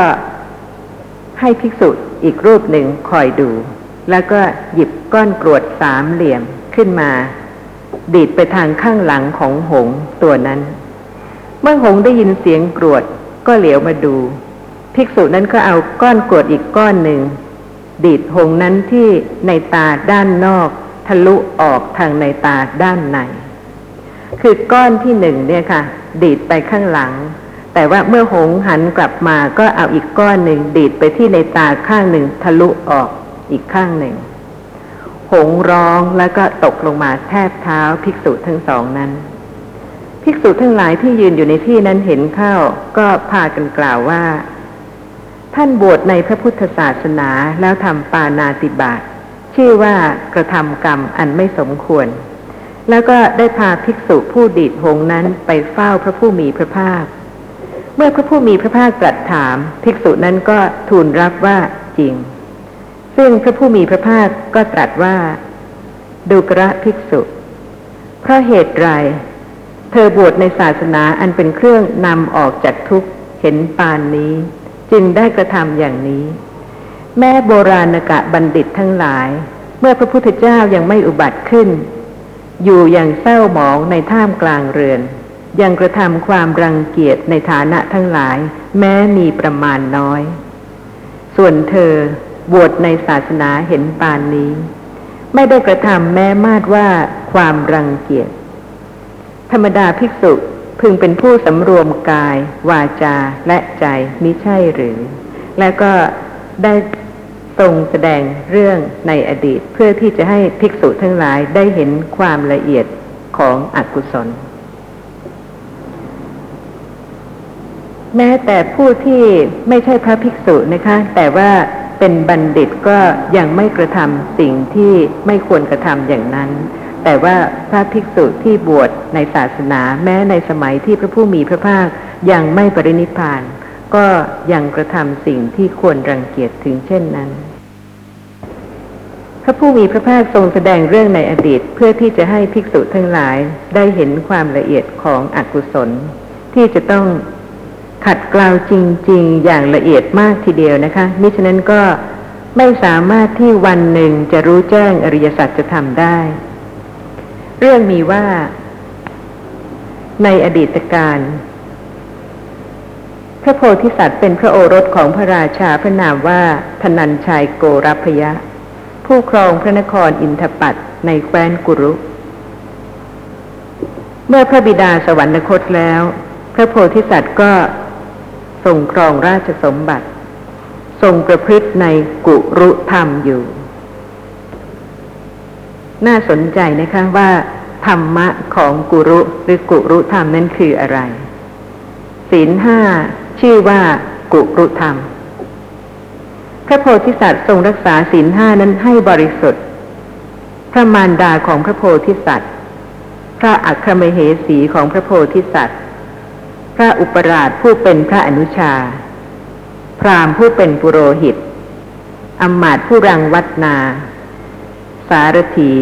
ให้ภิกษุอีกรูปหนึ่งคอยดู แล้วก็หยิบก้อนกรวดสามเหลี่ยมขึ้นมา ดีดไปทางข้างหลังของหงตัวนั้น เมื่อหงได้ยินเสียงกรวดก็เหลียวมาดู ภิกษุนั้นก็เอาก้อนกรวดอีกก้อนหนึ่ง ดีดหงนั้นที่ในตาด้านนอก ทะลุออกทางในตาด้านในคือก้อนที่หนึ่งเนี่ยค่ะ ดีดไปข้างหลัง แต่ว่าเมื่อหงหันกลับมาก็เอาอีกก้อนหนึ่งดีดไปที่ในตาข้างหนึ่งทะลุออกอีกข้างหนึ่ง หงร้องแล้วก็ตกลงมาแทบเท้าภิกษุทั้งสองนั้น ภิกษุทั้งหลายที่ยืนอยู่ในที่นั้นเห็นเข้าก็พากันกล่าวว่า ท่านบวชในพระพุทธศาสนาแล้วทำปานาติบาตชื่อว่ากระทำกรรมอันไม่สมควร แล้วก็ได้พาภิกษุผู้ดีดหงนั้นไปเฝ้าพระผู้มีพระภาค เมื่อพระผู้มีพระภาคตรัสถาม ภิกษุนั้นก็ทูลรับว่าจริง ซึ่งพระผู้มีพระภาคก็ตรัสว่า ดูกระภิกษุ เพราะเหตุไร เธอบวชในศาสนาอันเป็นเครื่องนำออกจากทุกข์เห็นปานนี้ จึงได้กระทำอย่างนี้ แม่โบราณกะบัณฑิตทั้งหลาย เมื่อพระพุทธเจ้ายังไม่อุบัติขึ้น อยู่อย่างเศร้าหมองในท่ามกลางเรือน ยังกระทำความรังเกียจในฐานะทั้งหลาย แม้มีประมาณน้อย ส่วนเธอบวชในศาสนาเห็นปานนี้ ไม่ได้กระทำแม้มาดว่าความรังเกียจ ธรรมดาภิกษุพึงเป็นผู้สำรวมกาย วาจาและใจมิใช่หรือ และก็ได้ทรงแสดงเรื่องในอดีตเพื่อที่จะให้ภิกษุทั้งหลายได้เห็นความละเอียดของอกุศล แม้แต่ผู้ที่ไม่ใช่พระภิกษุนะคะ แต่ว่าเป็นบัณฑิตก็ยังไม่กระทำสิ่งที่ไม่ควรกระทำอย่างนั้น แต่ว่าพระภิกษุที่บวชในศาสนา แม้ในสมัยที่พระผู้มีพระภาคยังไม่ปรินิพาน ก็ยังกระทำสิ่งที่ควรรังเกียจถึงเช่นนั้น พระผู้มีพระภาคทรงแสดงเรื่องในอดีตเพื่อที่จะให้ภิกษุทั้งหลายได้เห็นความละเอียดของอกุศล ที่จะต้อง ขัดเกลาจริง ๆ อย่างละเอียดมากทีเดียวนะคะมิฉะนั้นก็ไม่สามารถที่วันหนึ่งจะรู้แจ้งอริยสัจจะทำได้ เรื่องมีว่า ในอดีตการพระโพธิสัตว์เป็นพระโอรสของพระราชาพระนามว่าธนัญชัยโกรพยะ ผู้ครองพระนครอินทปัตในแคว้นกุรุ เมื่อพระบิดาสวรรคตแล้ว พระโพธิสัตว์ก็ ทรงครองราชสมบัติ ทรงประพฤติในกุรุธรรมอยู่ น่าสนใจนะคะว่า ธรรมะของกุรุหรือกุรุธรรมนั้นคืออะไร ศีลห้าชื่อว่ากุรุธรรม พระโพธิสัตว์ทรงรักษาศีลห้านั้นให้บริสุทธิ์ พระมารดาของพระโพธิสัตว์ พระอัครมเหสีของพระโพธิสัตว์ พระอุปราชผู้เป็นพระอนุชา พราหมณ์ผู้เป็นปุโรหิตอำมาตผู้รังวัดนา สารถี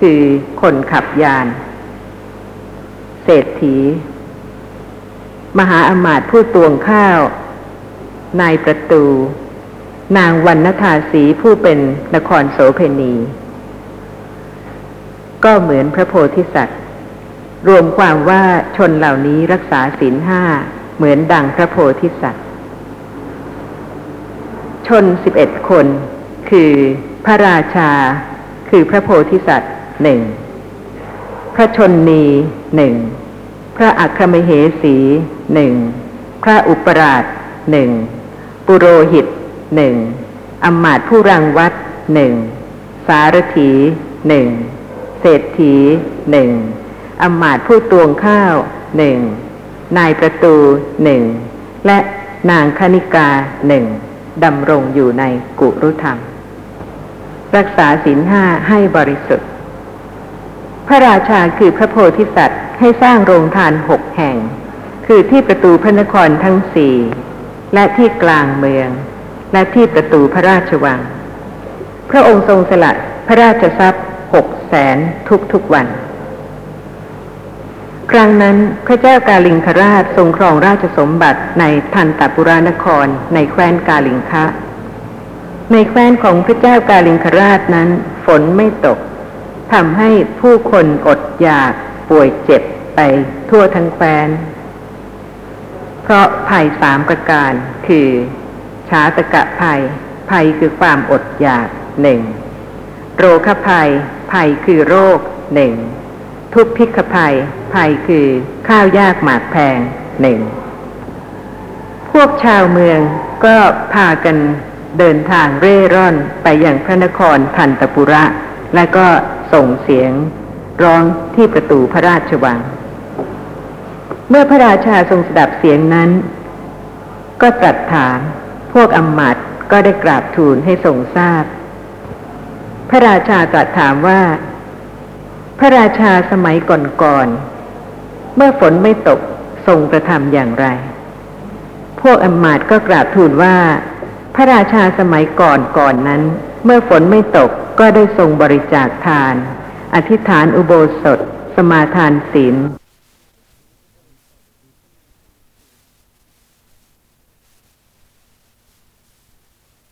คือคนขับยาน เศรษฐี มหาอำมาตผู้ตวงข้าว นายประตู นางวันนทาสีผู้เป็นนครโสเพณี ก็เหมือนพระโพธิสัตว์ รวมความว่าชนเหล่านี้รักษาศีลห้าเหมือนดังพระโพธิสัตว์ ชนสิบเอ็ดคน คือพระราชา คือพระโพธิสัตว์หนึ่งพระชนนีหนึ่งพระอัครมเหสีหนึ่งพระอุปราชหนึ่งปุโรหิตหนึ่งอำมาตผู้รังวัดหนึ่งสารถีหนึ่งเศรษฐีหนึ่ง อมาตผู้ตวงข้าวหนึ่งนายประตูหนึ่งและนางคณิกาหนึ่งดำรงอยู่ในกุรุธรรม รักษาศีลห้าให้บริสุทธิ์ พระราชาคือพระโพธิสัตว์ให้สร้างโรงทานหกแห่ง คือที่ประตูพระนครทั้งสี่และที่กลางเมือง และที่ประตูพระราชวัง พระองค์ทรงสละพระราชทรัพย์หกแสนทุกทุกวัน ครั้งนั้นพระเจ้ากาลิงคราชทรงครองราชสมบัติในทันตปุรานครในแคว้นกาลิงคะ ในแคว้นของพระเจ้ากาลิงคราชนั้น ฝนไม่ตกทำให้ผู้คนอดอยากป่วยเจ็บไปทั่วทั้งแคว้น เพราะภัยสามประการคือชาตกะภัย ภัยคือความอดอยากหนึ่งโรคภัย ภัยคือโรคหนึ่งทุพพิกภัย ภัยคือข้าวยากหมากแพงหนึ่ง พวกชาวเมืองก็พากันเดินทางเร่ร่อนไปยังพระนครทันตปุระ และก็ส่งเสียงร้องที่ประตูพระราชวัง เมื่อพระราชาทรงสดับเสียงนั้น ก็ตรัสถามพวกอำมาตย์ก็ได้กราบทูลให้ทรงทราบ พระราชาตรัสถามว่า พระราชาสมัยก่อนๆ เมื่อฝนไม่ตกทรงกระทำอย่างไร พวกอมมาตก็กราบทูลว่า พระราชาสมัยก่อนก่อนนั้น เมื่อฝนไม่ตกก็ได้ทรงบริจาคทาน อธิษฐานอุโบสถ สมาทานศีล